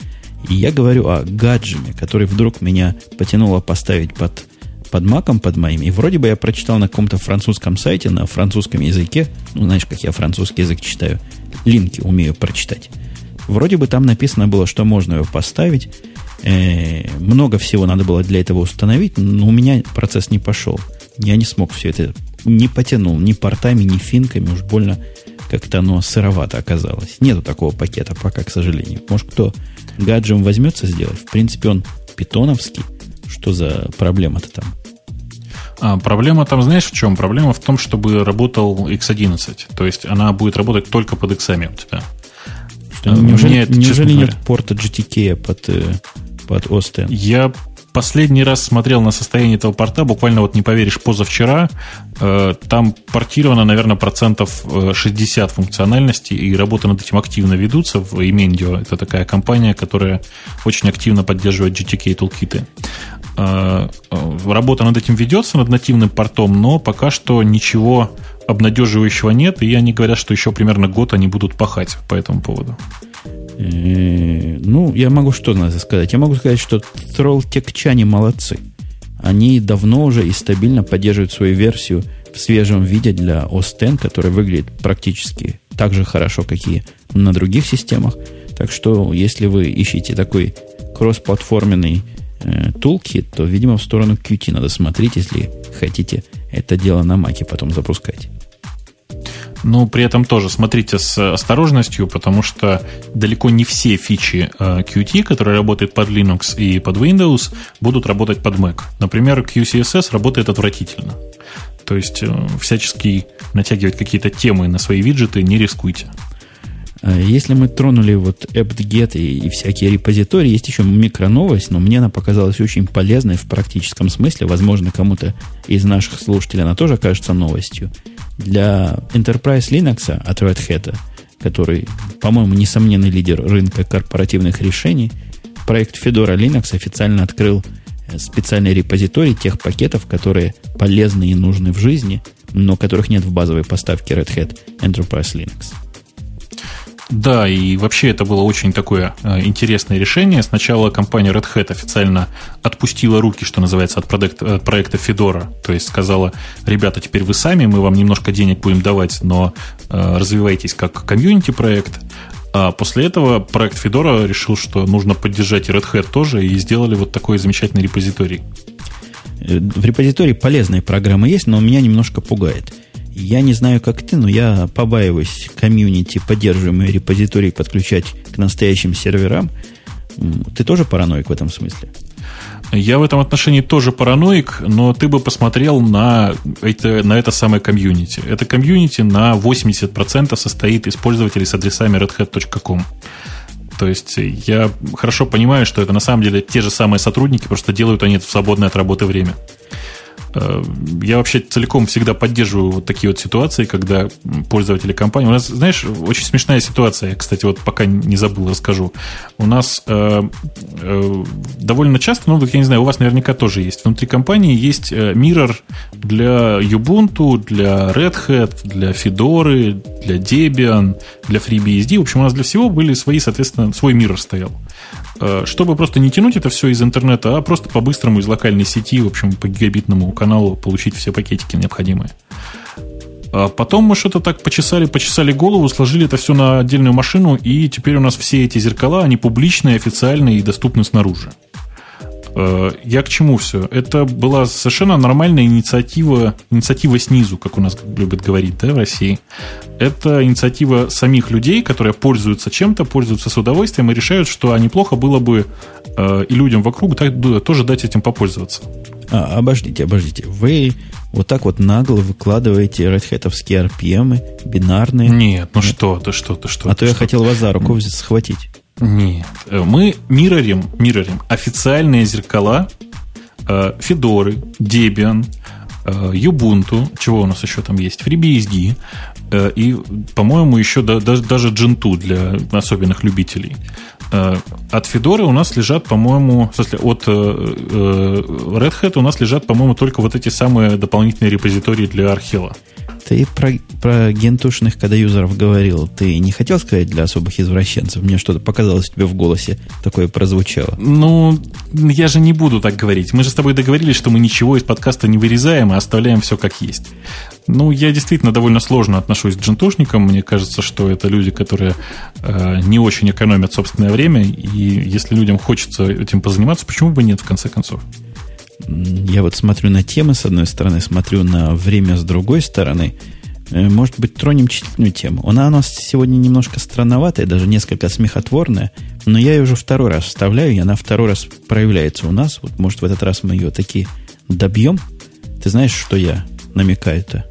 И я говорю о гаджеме, который вдруг меня потянуло поставить под под маком, под моим. И вроде бы я прочитал на каком-то французском сайте, на французском языке, ну, знаешь, как я французский язык читаю, линки умею прочитать. Вроде бы там написано было, что можно его поставить. Э, много всего надо было для этого установить, но у меня процесс не пошел. Я не смог все это, не потянул ни портами, ни финками, уж больно как-то оно сыровато оказалось. Нету такого пакета пока, к сожалению. Может, кто гаджем возьмется сделать? В принципе, он питоновский, что за проблема-то там? А, проблема там, знаешь, в чем? Проблема в том, чтобы работал X11. То есть она будет работать только под X у тебя. Что, неужели Мне это, неужели нет порта GTK под, э, под OS Я последний раз смотрел на состояние этого порта, буквально вот не поверишь, позавчера. Э, там портировано, наверное, процентов 60 э, функциональности, и работы над этим активно ведутся в Emendio. Это такая компания, которая очень активно поддерживает GTK тулкиты. Э, работа над этим ведется, над нативным портом, но пока что ничего обнадеживающего нет, и они говорят, что еще примерно год они будут пахать по этому поводу. Э, ну, я могу что надо сказать? Я могу сказать, что троллтекчане молодцы. Они давно уже и стабильно поддерживают свою версию в свежем виде для OS X, которая выглядит практически так же хорошо, как и на других системах. Так что, если вы ищете такой кроссплатформенный э, то, видимо, в сторону Qt надо смотреть, если хотите это дело на Маке потом запускать. Но при этом тоже смотрите с осторожностью, потому что далеко не все фичи э, Qt, которые работают под Linux и под Windows, будут работать под Mac. Например, QCSS работает отвратительно. То есть э, всячески натягивать какие-то темы на свои виджеты не рискуйте. А если мы тронули вот apt-get и, и всякие репозитории, есть еще микроновость, но мне она показалась очень полезной в практическом смысле. Возможно, кому-то из наших слушателей она тоже кажется новостью. Для Enterprise Linux от Red Hat, который, по-моему, несомненный лидер рынка корпоративных решений, проект Fedora Linux официально открыл э, специальный репозиторий тех пакетов, которые полезны и нужны в жизни, но которых нет в базовой поставке Red Hat Enterprise Linux. Да, и вообще это было очень такое э, интересное решение. Сначала компания Red Hat официально отпустила руки, что называется, от от проекта Fedora. То есть сказала, ребята, теперь вы сами, мы вам немножко денег будем давать, но э, развивайтесь как комьюнити-проект. А после этого проект Fedora решил, что нужно поддержать и Red Hat тоже, и сделали вот такой замечательный репозиторий. Э, в репозитории полезные программы есть, но меня немножко пугает – я не знаю, как ты, но я побаиваюсь комьюнити, поддерживаемые репозитории подключать к настоящим серверам. Ты тоже параноик в этом смысле? Я в этом отношении тоже параноик, но ты бы посмотрел на это, на это самое комьюнити. Это комьюнити на 80% состоит из пользователей с адресами redhat.com. То есть я хорошо понимаю, что это на самом деле те же самые сотрудники, просто делают они это в свободное от работы время. Э, я вообще целиком всегда поддерживаю вот такие вот ситуации, когда пользователи компании... У нас, знаешь, очень смешная ситуация, кстати, вот пока не забыл, расскажу. У нас э, э, довольно часто, ну, я не знаю, у вас наверняка тоже есть, внутри компании есть э, Mirror для Ubuntu, для Red Hat, для Fedora, для Debian, для FreeBSD. В общем, у нас для всего были свои, соответственно, свой Mirror стоял. Э, чтобы просто не тянуть это все из интернета, а просто по-быстрому из локальной сети, в общем, по гигабитному каналу получить все пакетики необходимые. А потом мы что-то так почесали, почесали голову, сложили это все на отдельную машину, и теперь у нас все эти зеркала, они публичные, официальные и доступны снаружи. Э, я к чему все? Это была совершенно нормальная инициатива, инициатива снизу, как у нас любят говорить да, в России. Это инициатива самих людей, которые пользуются чем-то, пользуются с удовольствием и решают, что а неплохо было бы э, и людям вокруг тоже дать этим попользоваться. А, обождите, обождите. Вы вот так вот нагло выкладываете Red Hat RPM, бинарные. Нет, ну Нет. что ты, что ты, что А то я хотел вас за руку схватить. Нет. Э, мы мирорим, мирорим официальные зеркала э, Федоры, Debian, э, Ubuntu, чего у нас еще там есть, FreeBSD, и, по-моему, еще даже, даже Gentoo для особенных любителей. От Федоры у нас лежат, по-моему, от Red Hat у нас лежат, по-моему, только вот эти самые дополнительные репозитории для Архела. Ты про, про гентушных юзеров говорил. Ты не хотел сказать для особых извращенцев? Мне что-то показалось тебе в голосе такое прозвучало. Ну, я же не буду так говорить. Мы же с тобой договорились, что мы ничего из подкаста не вырезаем, а оставляем все как есть. Ну, я действительно довольно сложно отношусь к джентушникам. Мне кажется, что это люди, которые э, не очень экономят собственное время. И если людям хочется этим позаниматься, почему бы нет, в конце концов? Я вот смотрю на темы с одной стороны, смотрю на время с другой стороны. Э, может быть, тронем числительную тему. Она у нас сегодня немножко странноватая, даже несколько смехотворная, но я ее уже второй раз вставляю, и она второй раз проявляется у нас. Вот, может, в этот раз мы ее таки добьем. Ты знаешь, что я намекаю-то?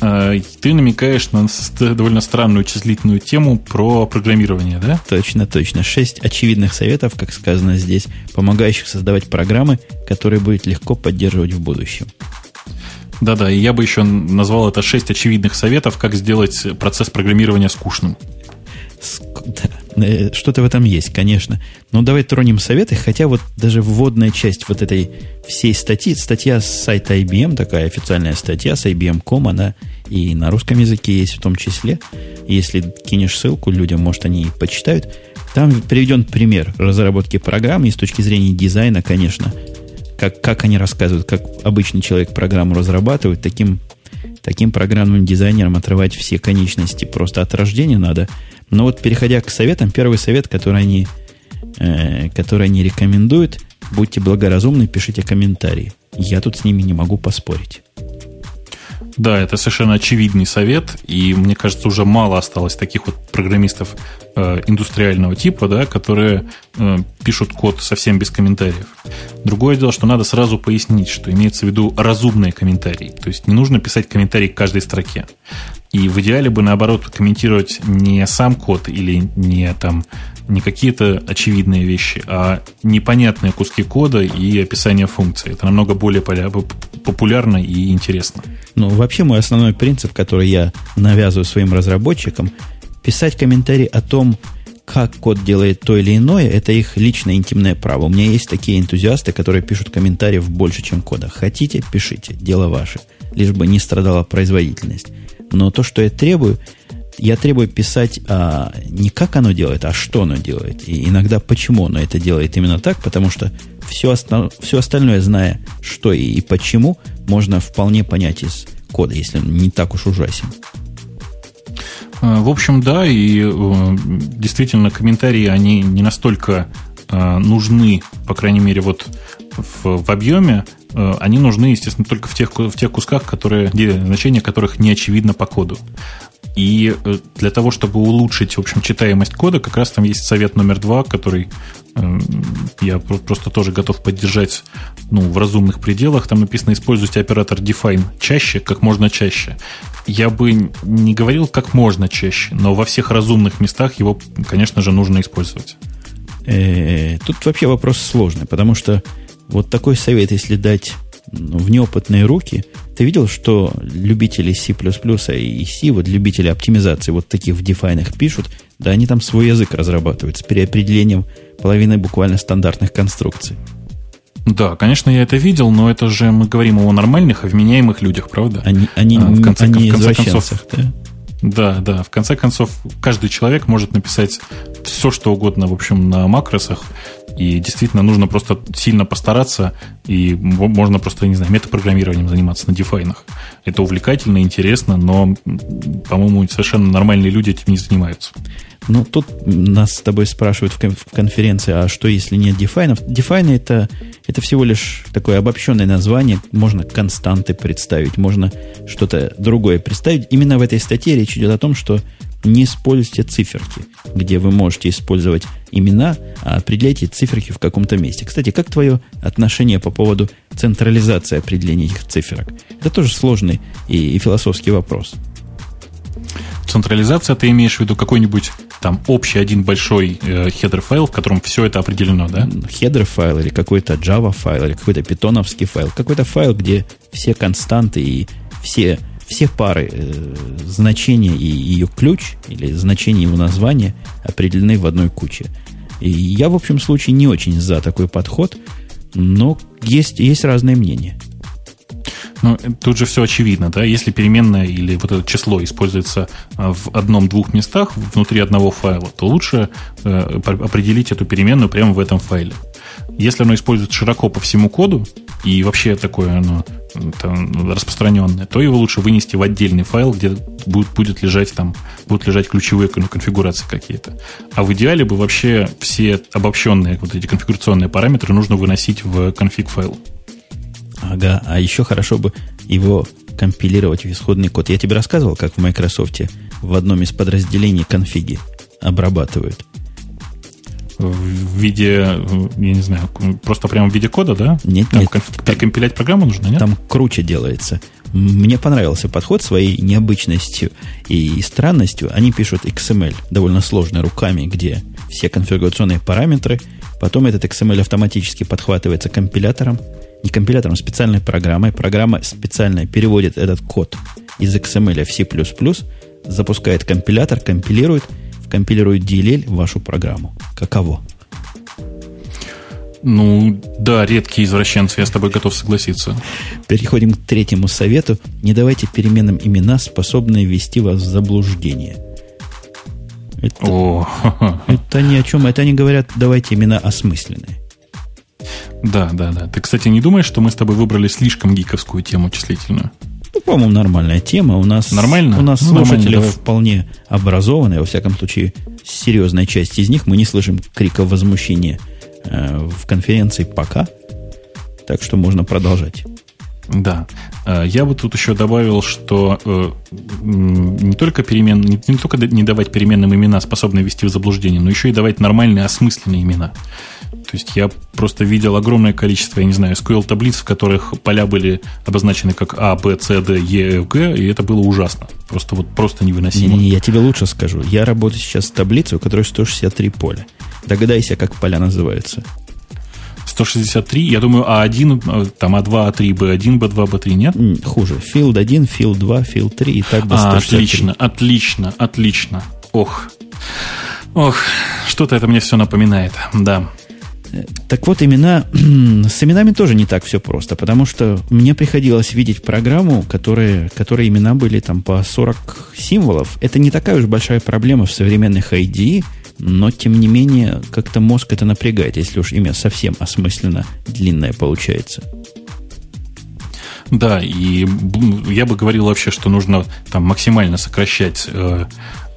А, ты намекаешь на довольно странную числительную тему про программирование, да? Точно, точно. Шесть очевидных советов, как сказано здесь, помогающих создавать программы, которые будет легко поддерживать в будущем. Да-да, и я бы еще назвал это шесть очевидных советов, как сделать процесс программирования скучным. Да, э, что-то в этом есть, конечно. Но давай тронем советы, хотя вот даже вводная часть вот этой всей статьи, статья с сайта IBM, такая официальная статья с IBM.com, она и на русском языке есть в том числе. Если кинешь ссылку людям, может, они и почитают. Там приведен пример разработки программы, и с точки зрения дизайна, конечно, как, как они рассказывают, как обычный человек программу разрабатывает, таким, таким программным дизайнерам отрывать все конечности просто от рождения надо – но вот переходя к советам, первый совет, который они, э, который они рекомендуют, будьте благоразумны, пишите комментарии. Я тут с ними не могу поспорить. Да, это совершенно очевидный совет, и мне кажется, уже мало осталось таких вот программистов э, индустриального типа, да, которые э, пишут код совсем без комментариев. Другое дело, что надо сразу пояснить, что имеется в виду разумные комментарии. То есть не нужно писать комментарий к каждой строке. И в идеале бы, наоборот, комментировать не сам код или не там не какие-то очевидные вещи, а непонятные куски кода и описание функций. Это намного более популярно и интересно. Ну, вообще мой основной принцип, который я навязываю своим разработчикам, писать комментарий о том, как код делает то или иное, это их личное интимное право. У меня есть такие энтузиасты, которые пишут комментарии в больше, чем кода. Хотите, пишите, дело ваше. Лишь бы не страдала производительность. Но то, что я требую, я требую писать а, не как оно делает, а что оно делает. И иногда почему оно это делает именно так, потому что все, оста- все остальное, зная что и, и почему, можно вполне понять из кода, если он не так уж ужасен. А, в общем, да, и действительно комментарии, они не настолько э, нужны, по крайней мере, вот в, в объеме, э, они нужны, естественно, только в тех, в тех кусках, которые, значения которых не очевидно по коду. И э, для того, чтобы улучшить, в общем, читаемость кода, как раз там есть совет номер два, который э, я просто тоже готов поддержать ну, в разумных пределах. Там написано, используйте оператор define чаще, как можно чаще. Я бы не говорил как можно чаще, но во всех разумных местах его, конечно же, нужно использовать. Э, тут вообще вопрос сложный, потому что вот такой совет, если дать в неопытные руки, ты видел, что любители C++ и C, вот любители оптимизации вот таких в дефайнах пишут, да они там свой язык разрабатывают с переопределением половины буквально стандартных конструкций. Да, конечно, я это видел, но это же мы говорим о нормальных, о вменяемых людях, правда? Они, они, а, в конце, они в конце концов, да? Да, да. В конце концов, каждый человек может написать все, что угодно, в общем, на макросах. И действительно нужно просто сильно постараться, и можно просто, не знаю, метапрограммированием заниматься на дефайнах. Это увлекательно, интересно, но, по-моему, совершенно нормальные люди этим не занимаются. Ну, тут нас с тобой спрашивают в конференции, а что если нет дефайнов? Дефайны это, это всего лишь такое обобщенное название. Можно константы представить, можно что-то другое представить. Именно в этой статье речь идет о том, что не используйте циферки, где вы можете использовать имена, а определяйте циферки в каком-то месте. Кстати, как твое отношение по поводу централизации определения этих циферок? Это тоже сложный и, и философский вопрос. Централизация, ты имеешь в виду какой-нибудь там общий один большой э, header файл, в котором все это определено, да? Header файл или какой-то Java файл или какой-то питоновский файл, какой-то файл, где все константы и все все пары э, значения и ее ключ или значение его названия определены в одной куче. И я, в общем случае, не очень за такой подход, но есть, есть разные мнения. Ну, тут же все очевидно, да, если переменная или вот это число используется а, в одном-двух местах внутри одного файла, то лучше э, определить эту переменную прямо в этом файле. Если оно используется широко по всему коду, и вообще такое оно там, распространенное, то его лучше вынести в отдельный файл, где будет, будет лежать там, будут лежать ключевые конфигурации какие-то. А в идеале бы вообще все обобщенные вот эти конфигурационные параметры нужно выносить в конфиг файл. Ага, а еще хорошо бы его компилировать в исходный код. Я тебе рассказывал, как в Microsoft в одном из подразделений конфиги обрабатывают. В виде, я не знаю, просто прямо в виде кода, да? Нет, там нет. Перекомпилять программу нужно, нет? Там круче делается. Мне понравился подход своей необычностью и странностью. Они пишут XML довольно сложно руками, где все конфигурационные параметры. Потом этот XML автоматически подхватывается компилятором, не компилятором, а специальной программой. Программа специально переводит этот код из XML в C++, запускает компилятор, компилирует, компилирует DLL в вашу программу. Каково? Ну, да, редкие извращенцы, я с тобой готов согласиться. Переходим к третьему совету. Не давайте переменным имена, способные ввести вас в заблуждение. Это, О. это ни о чем. Это они говорят, давайте имена осмысленные. Да, да, да. Ты, кстати, не думаешь, что мы с тобой выбрали слишком гиковскую тему числительную? Ну, по-моему, нормальная тема. У нас, Нормально? У нас ну, слушатели вполне образованные, во всяком случае, серьезная часть из них. Мы не слышим крика возмущения э, в конференции пока. Так что можно продолжать. Да. Э, я бы тут еще добавил, что э, не только, перемен, не, не только не давать переменным имена, способные ввести в заблуждение, но еще и давать нормальные осмысленные имена. То есть я просто видел огромное количество, я не знаю, SQL-таблиц, в которых поля были обозначены как А, Б, С, Д, Е, Ф, Г, и это было ужасно. Просто вот просто невыносимо. Не, не, я тебе лучше скажу. Я работаю сейчас с таблицей, у которой 163 поля. Догадайся, как поля называются. 163, я думаю, А1, э, там А2, А3, Б1, Б2, Б3, нет? Хуже. Field 1, Field 2, Field 3 и так до 163. А, отлично, отлично, отлично. Ох. Ох, что-то это мне все напоминает, да. Так вот, имена, с именами тоже не так все просто, потому что мне приходилось видеть программу, которые, которые имена были там по 40 символов. Это не такая уж большая проблема в современных ID, но, тем не менее, как-то мозг это напрягает, если уж имя совсем осмысленно длинное получается. Да, и я бы говорил вообще, что нужно там максимально сокращать э,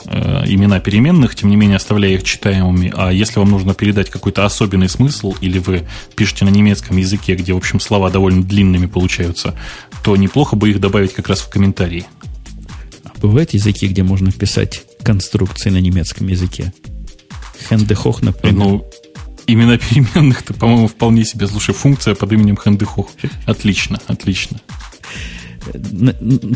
э, имена переменных, тем не менее оставляя их читаемыми. А если вам нужно передать какой-то особенный смысл, или вы пишете на немецком языке, где, в общем, слова довольно длинными получаются, то неплохо бы их добавить как раз в комментарии. А бывают языки, где можно писать конструкции на немецком языке? Хендехох, например. Ну, имена переменных-то, по-моему, вполне себе. Слушай, функция под именем Хендехох. Отлично, отлично.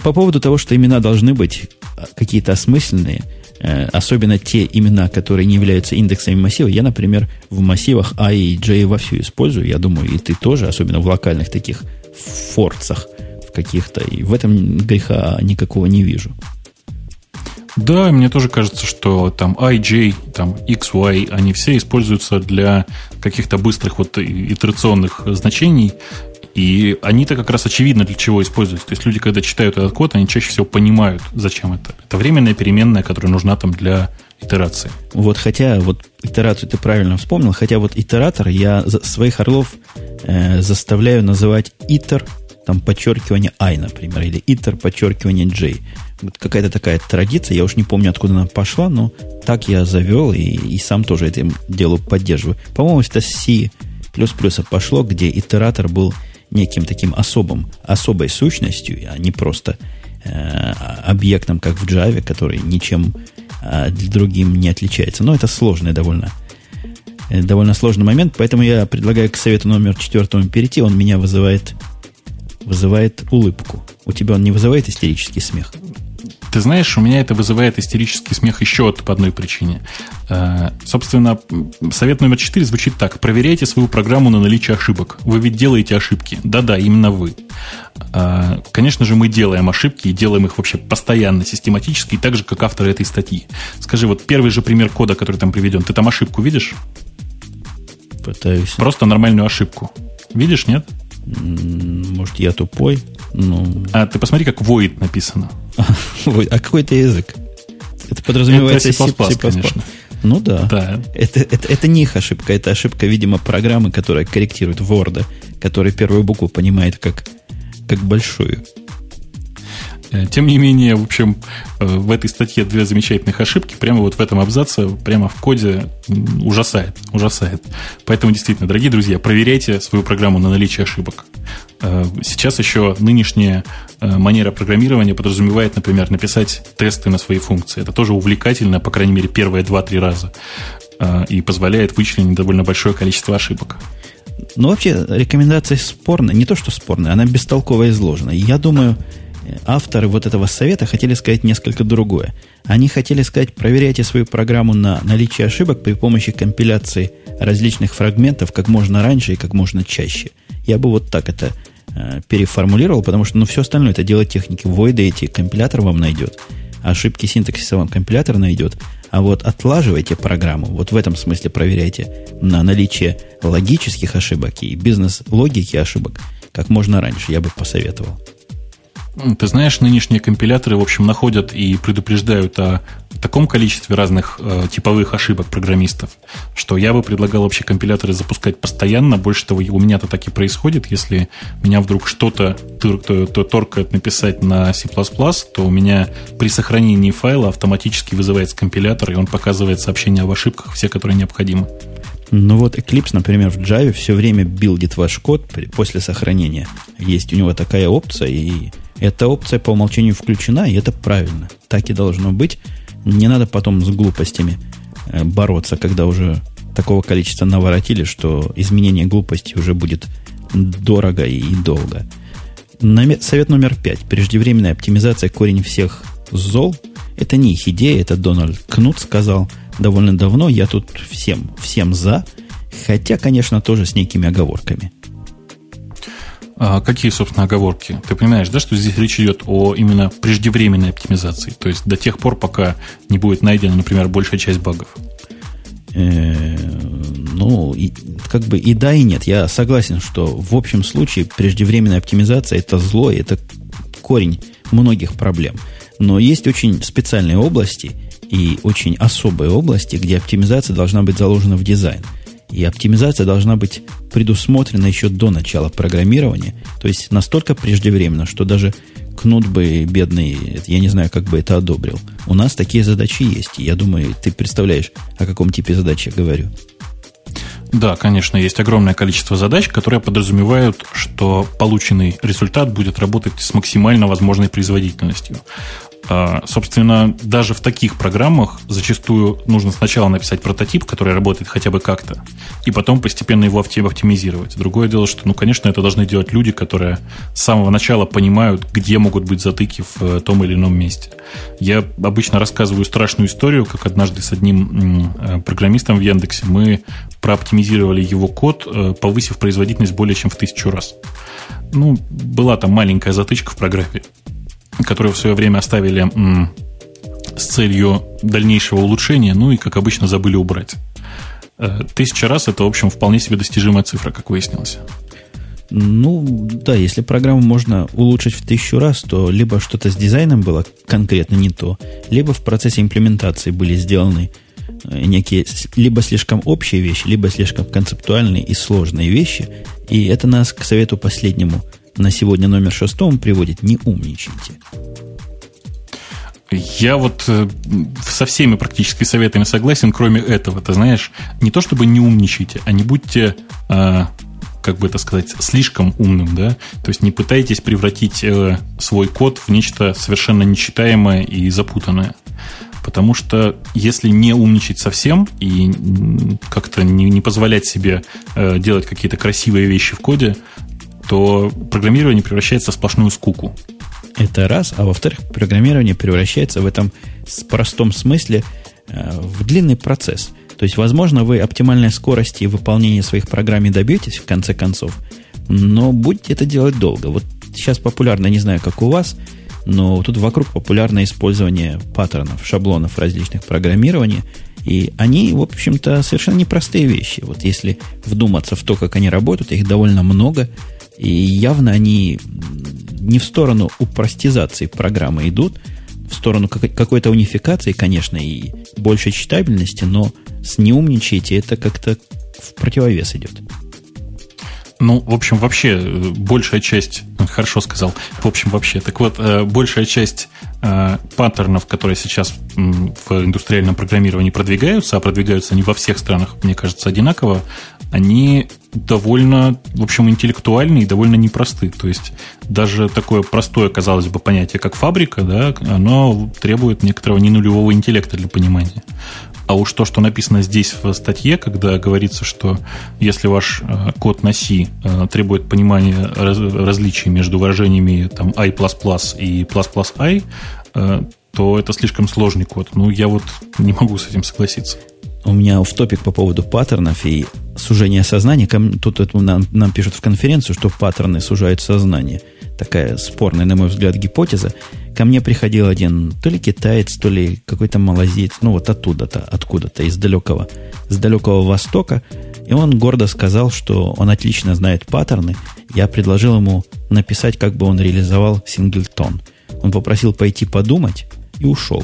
По поводу того, что имена должны быть какие-то осмысленные, э, особенно те имена, которые не являются индексами массива, я, например, в массивах I и J вовсю использую. Я думаю, и ты тоже, особенно в локальных таких форцах в каких-то. И в этом греха никакого не вижу. Да, мне тоже кажется, что там IJ, там XY, они все используются для каких-то быстрых вот итерационных значений, и они-то как раз очевидно для чего используются. То есть люди, когда читают этот код, они чаще всего понимают, зачем это. Это временная переменная, которая нужна там для итерации. Вот хотя, вот итерацию ты правильно вспомнил, хотя вот итератор я своих орлов э, заставляю называть итер, там подчеркивание i, например, или итер подчеркивание j. Какая-то такая традиция, я уж не помню, откуда она пошла, но так я завел и, и сам тоже этим делу поддерживаю. По-моему, это C++ пошло, где итератор был неким таким особым, особой сущностью, а не просто э, объектом, как в Java, который ничем э, другим не отличается. Но это сложный довольно, э, довольно сложный момент, поэтому я предлагаю к совету номер четвертому перейти. Он меня вызывает, вызывает улыбку. У тебя он не вызывает истерический смех? Ты знаешь, у меня это вызывает истерический смех еще по одной причине. Э, собственно, совет номер четыре звучит так. Проверяйте свою программу на наличие ошибок. Вы ведь делаете ошибки. Да-да, именно вы. Э, конечно же, мы делаем ошибки и делаем их вообще постоянно, систематически, так же, как авторы этой статьи. Скажи, вот первый же пример кода, который там приведен, ты там ошибку видишь? Пытаюсь. Просто нормальную ошибку. Видишь, нет? Может, я тупой? Ну... А ты посмотри, как void написано. а какой это язык? Это подразумевается это C++, C++, конечно. Ну да. да. Это, это, это не их ошибка, это ошибка, видимо, программы, которая корректирует Word, который первую букву понимает как, как большую. Э, тем не менее, в общем, э, в этой статье две замечательных ошибки. Прямо вот в этом абзаце, прямо в коде ужасает. Ужасает. Поэтому, действительно, дорогие друзья, проверяйте свою программу на наличие ошибок. Э, сейчас еще нынешняя манера программирования подразумевает, например, написать тесты на свои функции. Это тоже увлекательно, по крайней мере, первые два-три раза. И позволяет вычленить довольно большое количество ошибок. Ну, вообще, рекомендация спорная. Не то, что спорная, она бестолково изложена. Я думаю, авторы вот этого совета хотели сказать несколько другое. Они хотели сказать, проверяйте свою программу на наличие ошибок при помощи компиляции различных фрагментов как можно раньше и как можно чаще. Я бы вот так это э, переформулировал, потому что ну, все остальное это дело техники. Void эти компилятор вам найдет, ошибки синтаксиса вам компилятор найдет, а вот отлаживайте программу, вот в этом смысле проверяйте на наличие логических ошибок и бизнес-логики ошибок как можно раньше, я бы посоветовал. Ты знаешь, нынешние компиляторы, в общем, находят и предупреждают о таком количестве разных э, типовых ошибок программистов, что я бы предлагал вообще компиляторы запускать постоянно. Больше того, у меня-то так и происходит. Если меня вдруг что-то то, то торкает написать на C++, то у меня при сохранении файла автоматически вызывается компилятор, и он показывает сообщения об ошибках, все, которые необходимы. Ну вот Eclipse, например, в Java все время билдит ваш код после сохранения. Есть у него такая опция, и эта опция по умолчанию включена, и это правильно. Так и должно быть. Не надо потом с глупостями э, бороться, когда уже такого количества наворотили, что изменение глупости уже будет дорого и долго. Совет номер пять. Преждевременная оптимизация корень всех зол. Это не их идея, это Дональд Кнут сказал довольно давно. Я тут всем, всем за. Хотя, конечно, тоже с некими оговорками. А какие, собственно, оговорки? Ты понимаешь, да, что здесь речь идет о именно преждевременной оптимизации? То есть до тех пор, пока не будет найдена, например, большая часть багов. Э, ну, как бы и да, и нет. Я согласен, что в общем случае преждевременная оптимизация это зло, это корень многих проблем. Но есть очень специальные области и очень особые области, где оптимизация должна быть заложена в дизайн. И оптимизация должна быть предусмотрена еще до начала программирования. То есть настолько преждевременно, что даже Кнут бы бедный, я не знаю, как бы это одобрил. У нас такие задачи есть. я думаю, ты представляешь, о каком типе задач я говорю. Да, конечно, есть огромное количество задач, которые подразумевают, что полученный результат будет работать с максимально возможной производительностью. А, собственно, даже в таких программах зачастую нужно сначала написать прототип, который работает хотя бы как-то, и потом постепенно его оптимизировать. Другое дело, что, ну, конечно, это должны делать люди, которые с самого начала понимают, где могут быть затыки в э, том или ином месте. Я обычно рассказываю страшную историю, как однажды с одним э, программистом в Яндексе мы прооптимизировали его код, э, повысив производительность более чем в тысячу раз. Ну, была там маленькая затычка в программе которую в свое время оставили с целью дальнейшего улучшения, ну и, как обычно, забыли убрать. Э, тысяча раз это, в общем, вполне себе достижимая цифра, как выяснилось. Ну, да, если программу можно улучшить в тысячу раз, то либо что-то с дизайном было конкретно не то, либо в процессе имплементации были сделаны э, некие либо слишком общие вещи, либо слишком концептуальные и сложные вещи. И это нас к совету последнему – на сегодня номер шестом приводит «Не умничайте». Я вот э, со всеми практически советами согласен, кроме этого. Ты знаешь, не то чтобы не умничайте, а не будьте, э, как бы это сказать, слишком умным, да? То есть не пытайтесь превратить э, свой код в нечто совершенно нечитаемое и запутанное. Потому что если не умничать совсем и как-то не, не позволять себе э, делать какие-то красивые вещи в коде, то программирование превращается в сплошную скуку. Это раз. А во-вторых, программирование превращается в этом простом смысле э, в длинный процесс. То есть, возможно, вы оптимальной скорости выполнения своих программ добьетесь в конце концов, но будете это делать долго. Вот сейчас популярно, не знаю, как у вас, но тут вокруг популярно использование паттернов, шаблонов различных программирования, и они, в общем-то, совершенно непростые вещи. Вот если вдуматься в то, как они работают, их довольно много – и явно они не в сторону упростизации программы идут, в сторону какой-то унификации, конечно, и большей читабельности, но с неумничайте это как-то в противовес идет. Ну, в общем, вообще, э, большая часть, ну, хорошо сказал, в общем, вообще, так вот, э, большая часть э, паттернов, которые сейчас в индустриальном программировании продвигаются, а продвигаются они во всех странах, мне кажется, одинаково, они довольно, в общем, интеллектуальные и довольно непросты. То есть даже такое простое, казалось бы, понятие, как фабрика, да, оно требует некоторого ненулевого интеллекта для понимания. А уж то, что написано здесь в статье, когда говорится, что если ваш э, код на C э, требует понимания раз, различий между выражениями там, i++ и ++i, э, то это слишком сложный код. Ну, я вот не могу с этим согласиться. У меня в топик по поводу паттернов и сужения сознания. Тут это нам, нам пишут в конференцию, что паттерны сужают сознание. Такая спорная, на мой взгляд, гипотеза. Ко мне приходил один то ли китаец, то ли какой-то малазиец, ну вот оттуда-то, откуда-то, из далекого, с далекого востока. И он гордо сказал, что он отлично знает паттерны. Я предложил ему написать, как бы он реализовал singleton. Он попросил пойти подумать и ушел.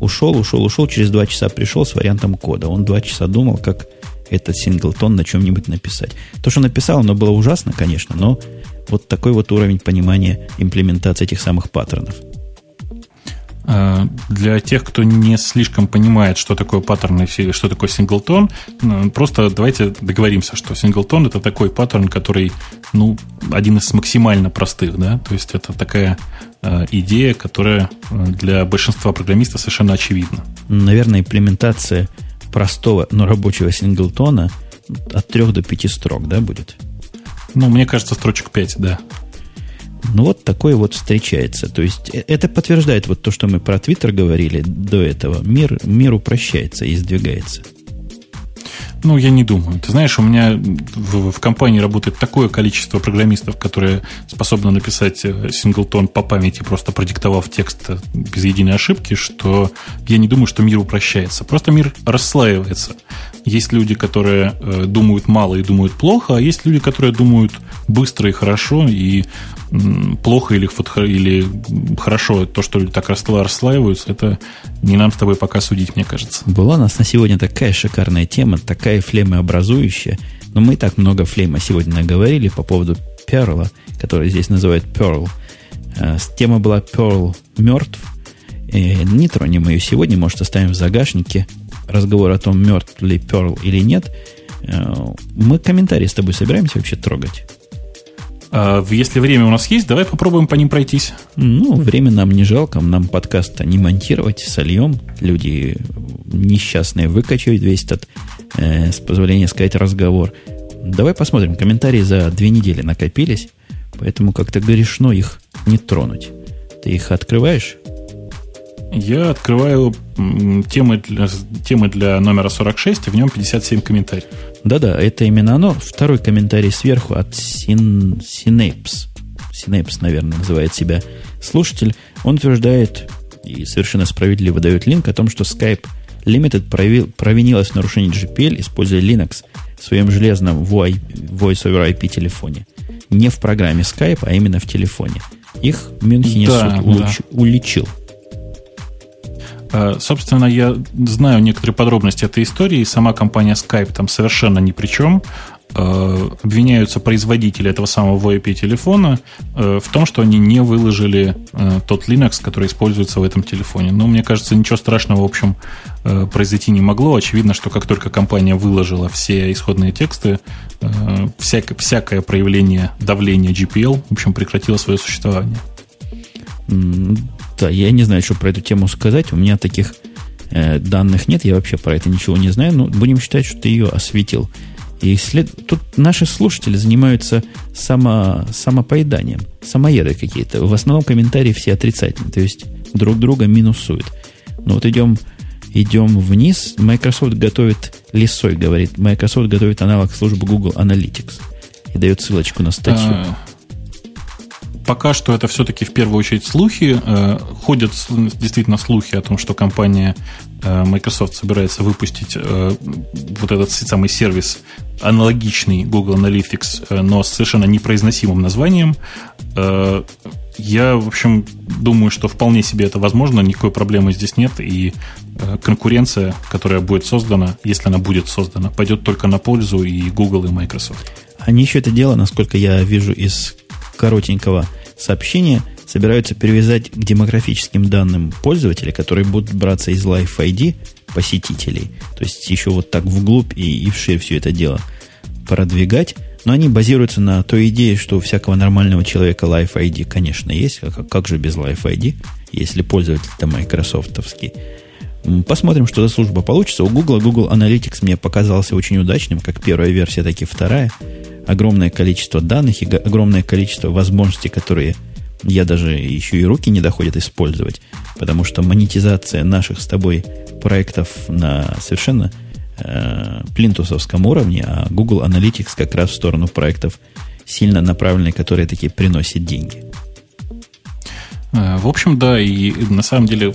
Ушел, ушел, ушел, через два часа пришел с вариантом кода. Он два часа думал, как этот singleton на чем-нибудь написать. То, что написал, оно было ужасно, конечно, но вот такой вот уровень понимания имплементации этих самых паттернов. Э, для тех, кто не слишком понимает, что такое паттерн и что такое singleton, э, просто давайте договоримся, что singleton это такой паттерн, который, ну, один из максимально простых, да, то есть это такая э, идея, которая для большинства программистов совершенно очевидна. Наверное, имплементация простого, но рабочего синглтона от 3 до 5 строк, да, будет? Ну, мне кажется, строчек 5, да. Ну, вот такое вот встречается. То есть, э, это подтверждает вот то, что мы про Твиттер говорили до этого. Мир, мир упрощается и сдвигается. Ну, я не думаю. Ты знаешь, у меня в, в компании работает такое количество программистов, которые способны написать э, синглтон по памяти, просто продиктовав текст э, без единой ошибки, что я не думаю, что мир упрощается. Просто мир расслаивается. Есть люди, которые э, думают мало и думают плохо, а есть люди, которые думают быстро и хорошо, и плохо или, или хорошо то, что люди так расслаиваются, это не нам с тобой пока судить, мне кажется. Была у нас на сегодня такая шикарная тема, такая флемообразующая. Но мы и так много флейма сегодня наговорили по поводу Перла, который здесь называют Pearl. Э, тема была Pearl мертв. И не тронем ее сегодня, может, оставим в загашнике разговор о том, мертв ли Pearl или нет. Э, мы комментарии с тобой собираемся вообще трогать. А, если время у нас есть, давай попробуем по ним пройтись. Ну, время нам не жалко, нам подкаст не монтировать, сольем. Люди несчастные выкачивают весь этот, э, с позволения сказать, разговор. Давай посмотрим. Комментарии за две недели накопились, поэтому как-то грешно их не тронуть. Ты их открываешь? Я открываю темы для, темы для номера 46, и в нем 57 комментариев. Да-да, это именно оно. Второй комментарий сверху от Син, Synapse. Synapse, наверное, называет себя слушатель. Он утверждает и совершенно справедливо дает линк о том, что Skype Limited провил, провинилась в нарушении GPL, используя Linux в своем железном Voice over IP телефоне. Не в программе Skype, а именно в телефоне. Их Мюнхене да, суд да. уличил. Э, собственно, я знаю некоторые подробности этой истории. Сама компания Skype там совершенно ни при чем. Э, обвиняются производители этого самого VoIP-телефона э, в том, что они не выложили тот Linux, который используется в этом телефоне. Но мне кажется, ничего страшного, в общем, произойти не могло. Очевидно, что как только компания выложила все исходные тексты, всякое проявление давления GPL, в общем, прекратило свое существование. Да, я не знаю, что про эту тему сказать. У меня таких э, данных нет, я вообще про это ничего не знаю. Но будем считать, что ты ее осветил. И след... тут наши слушатели занимаются само... самопоеданием, самоеды какие-то. В основном комментарии все отрицательные, то есть друг друга минусуют. Ну вот идем, идем вниз. Microsoft готовит, лисой говорит, Microsoft готовит аналог службы Google Analytics. И дает ссылочку на статью. А, пока что это все-таки в первую очередь слухи. Э, ходят действительно слухи о том, что компания э, Microsoft собирается выпустить э, вот этот самый сервис аналогичный Google Analytics, но с совершенно непроизносимым названием. Я, в общем, думаю, что вполне себе это возможно, никакой проблемы здесь нет, и конкуренция, которая будет создана, если она будет создана, пойдет только на пользу и Google, и Microsoft. Они еще это дело, насколько я вижу из коротенького сообщения собираются привязать к демографическим данным пользователя, которые будут браться из Life ID посетителей. То есть еще вот так вглубь и, и вширь все это дело продвигать. Но они базируются на той идее, что у всякого нормального человека Life ID, конечно, есть. Как, как же без Life ID, если пользователь-то майкрософтовский. Посмотрим, что за служба получится. У Google Google Analytics мне показался очень удачным, как первая версия, так и вторая огромное количество данных и огромное количество возможностей, которые я даже еще и руки не доходят использовать, потому что монетизация наших с тобой проектов на совершенно э, плинтусовском уровне, а Google Analytics как раз в сторону проектов сильно направленные, которые такие приносят деньги. Э, в общем, да, и на самом деле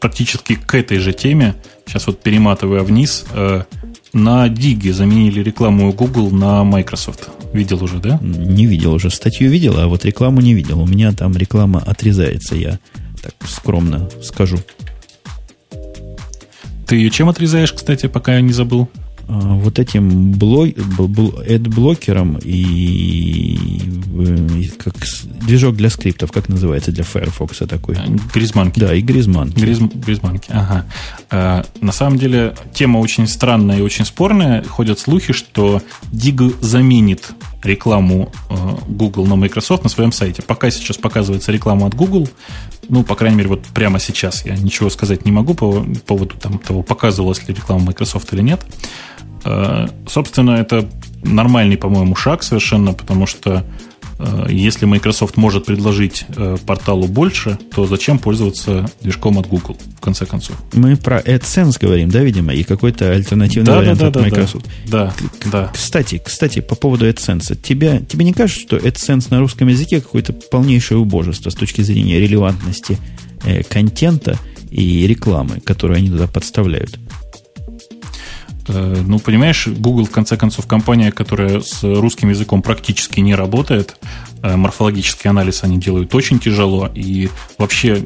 практически к этой же теме, сейчас вот перематывая вниз, э, на Диге заменили рекламу Google на Microsoft. Видел уже, да? Не видел уже. Статью видел, а вот рекламу не видел. У меня там реклама отрезается, я так скромно скажу. Ты ее чем отрезаешь, кстати, пока я не забыл? А, вот этим блок, блокером и, и как движок для скриптов, как называется для Firefox такой? Гризманки. Да, и Гризманки. Гриз, гризманки, ага. А, на самом деле тема очень странная и очень спорная. Ходят слухи, что Dig заменит рекламу э, Google на Microsoft на своем сайте. Пока сейчас показывается реклама от Google, ну, по крайней мере, вот прямо сейчас я ничего сказать не могу по поводу там, того, показывалась ли реклама Microsoft или нет. Э, собственно, это нормальный, по-моему, шаг совершенно, потому что если Microsoft может предложить э, порталу больше, то зачем пользоваться движком от Google, в конце концов? Мы про AdSense говорим, да, видимо, и какой-то альтернативный да, вариант да, от да, Microsoft. Да, да. Кстати, кстати, по поводу AdSense. Тебя, тебе не кажется, что AdSense на русском языке какое-то полнейшее убожество с точки зрения релевантности э, контента и рекламы, которую они туда подставляют? Э, ну, понимаешь, Google, в конце концов, компания, которая с русским языком практически не работает. Э, морфологический анализ они делают очень тяжело. И вообще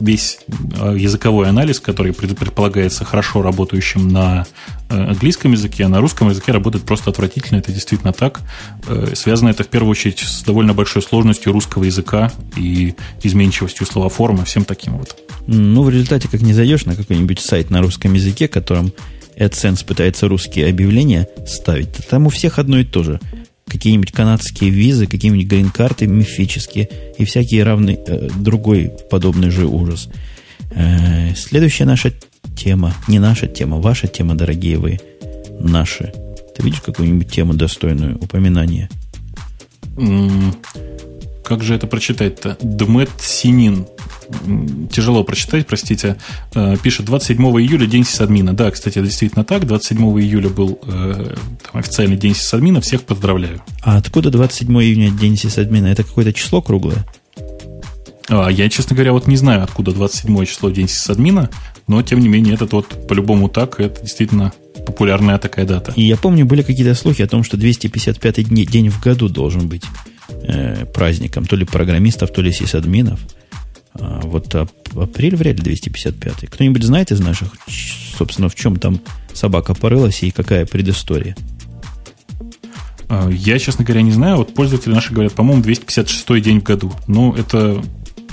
весь э, языковой анализ, который предполагается хорошо работающим на английском языке, а на русском языке работает просто отвратительно. Это действительно так. Связано это в первую очередь с довольно большой сложностью русского языка и изменчивостью словоформы, всем таким вот. Ну, в результате, как не зайдешь на какой-нибудь сайт на русском языке, которым AdSense пытается русские объявления ставить, там у всех одно и то же. Какие-нибудь канадские визы, какие-нибудь грин-карты мифические и всякий равный э, другой подобный же ужас. Э, следующая наша тема, не наша тема, ваша тема, дорогие вы, наши. Ты видишь какую-нибудь тему достойную упоминания? как же это прочитать-то? Дмет Синин тяжело прочитать, простите, э, пишет 27 июля день сисадмина. Да, кстати, это действительно так. 27 июля был э, там, официальный день сисадмина. Всех поздравляю. А откуда 27 июня день сисадмина? Это какое-то число круглое? А, я, честно говоря, вот не знаю, откуда 27 число день сисадмина, но, тем не менее, этот вот по-любому так, это действительно популярная такая дата. И я помню, были какие-то слухи о том, что 255 день в году должен быть э, праздником то ли программистов, то ли сисадминов. А вот апрель вряд ли 255. Кто-нибудь знает из наших, собственно, в чем там собака порылась и какая предыстория? А, я, честно говоря, не знаю. Вот пользователи наши говорят, по-моему, 256 день в году. Ну, это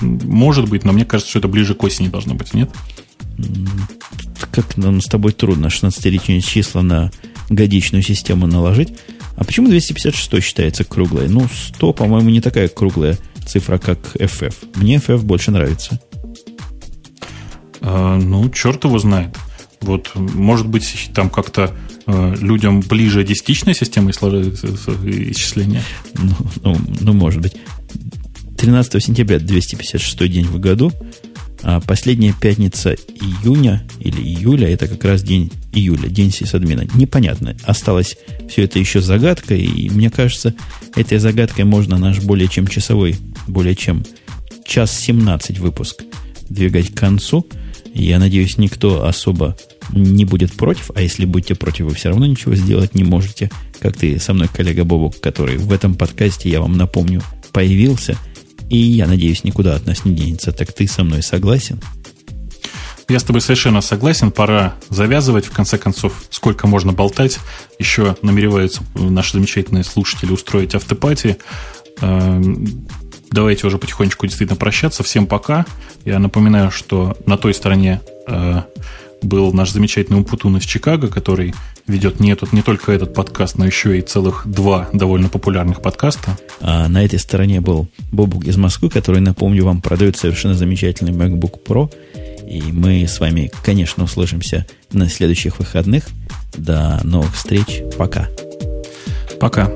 может быть, но мне кажется, что это ближе к осени должно быть, нет? Как нам с тобой трудно 16-летние числа на годичную систему наложить. А почему 256 считается круглой? Ну, 100, по-моему, не такая круглая цифра, как FF. Мне FF больше нравится. А, ну, черт его знает. Вот, может быть, там как-то э, людям ближе десятичная система исчисления? Ну, ну, ну, может быть. 13 сентября 256 день в году, а последняя пятница июня или июля, это как раз день июля, день сисадмина. Непонятно. Осталось все это еще загадкой, и мне кажется, этой загадкой можно наш более чем часовой более чем час 17 выпуск двигать к концу. Я надеюсь, никто особо не будет против, а если будете против, вы все равно ничего сделать не можете, как ты со мной, коллега Бобок, который в этом подкасте, я вам напомню, появился, и я надеюсь, никуда от нас не денется. Так ты со мной согласен? Я с тобой совершенно согласен. Пора завязывать. В конце концов, сколько можно болтать. Еще намереваются наши замечательные слушатели устроить автопати. Эм, давайте уже потихонечку действительно прощаться. Всем пока. Я напоминаю, что на той стороне э, был наш замечательный Умпутун из Чикаго, который ведет не, этот, не только этот подкаст, но еще и целых два довольно популярных подкаста. А на этой стороне был Бобук из Москвы, который, напомню вам, продает совершенно замечательный MacBook Pro. И мы с вами, конечно, услышимся на следующих выходных. До новых встреч. Пока. Пока.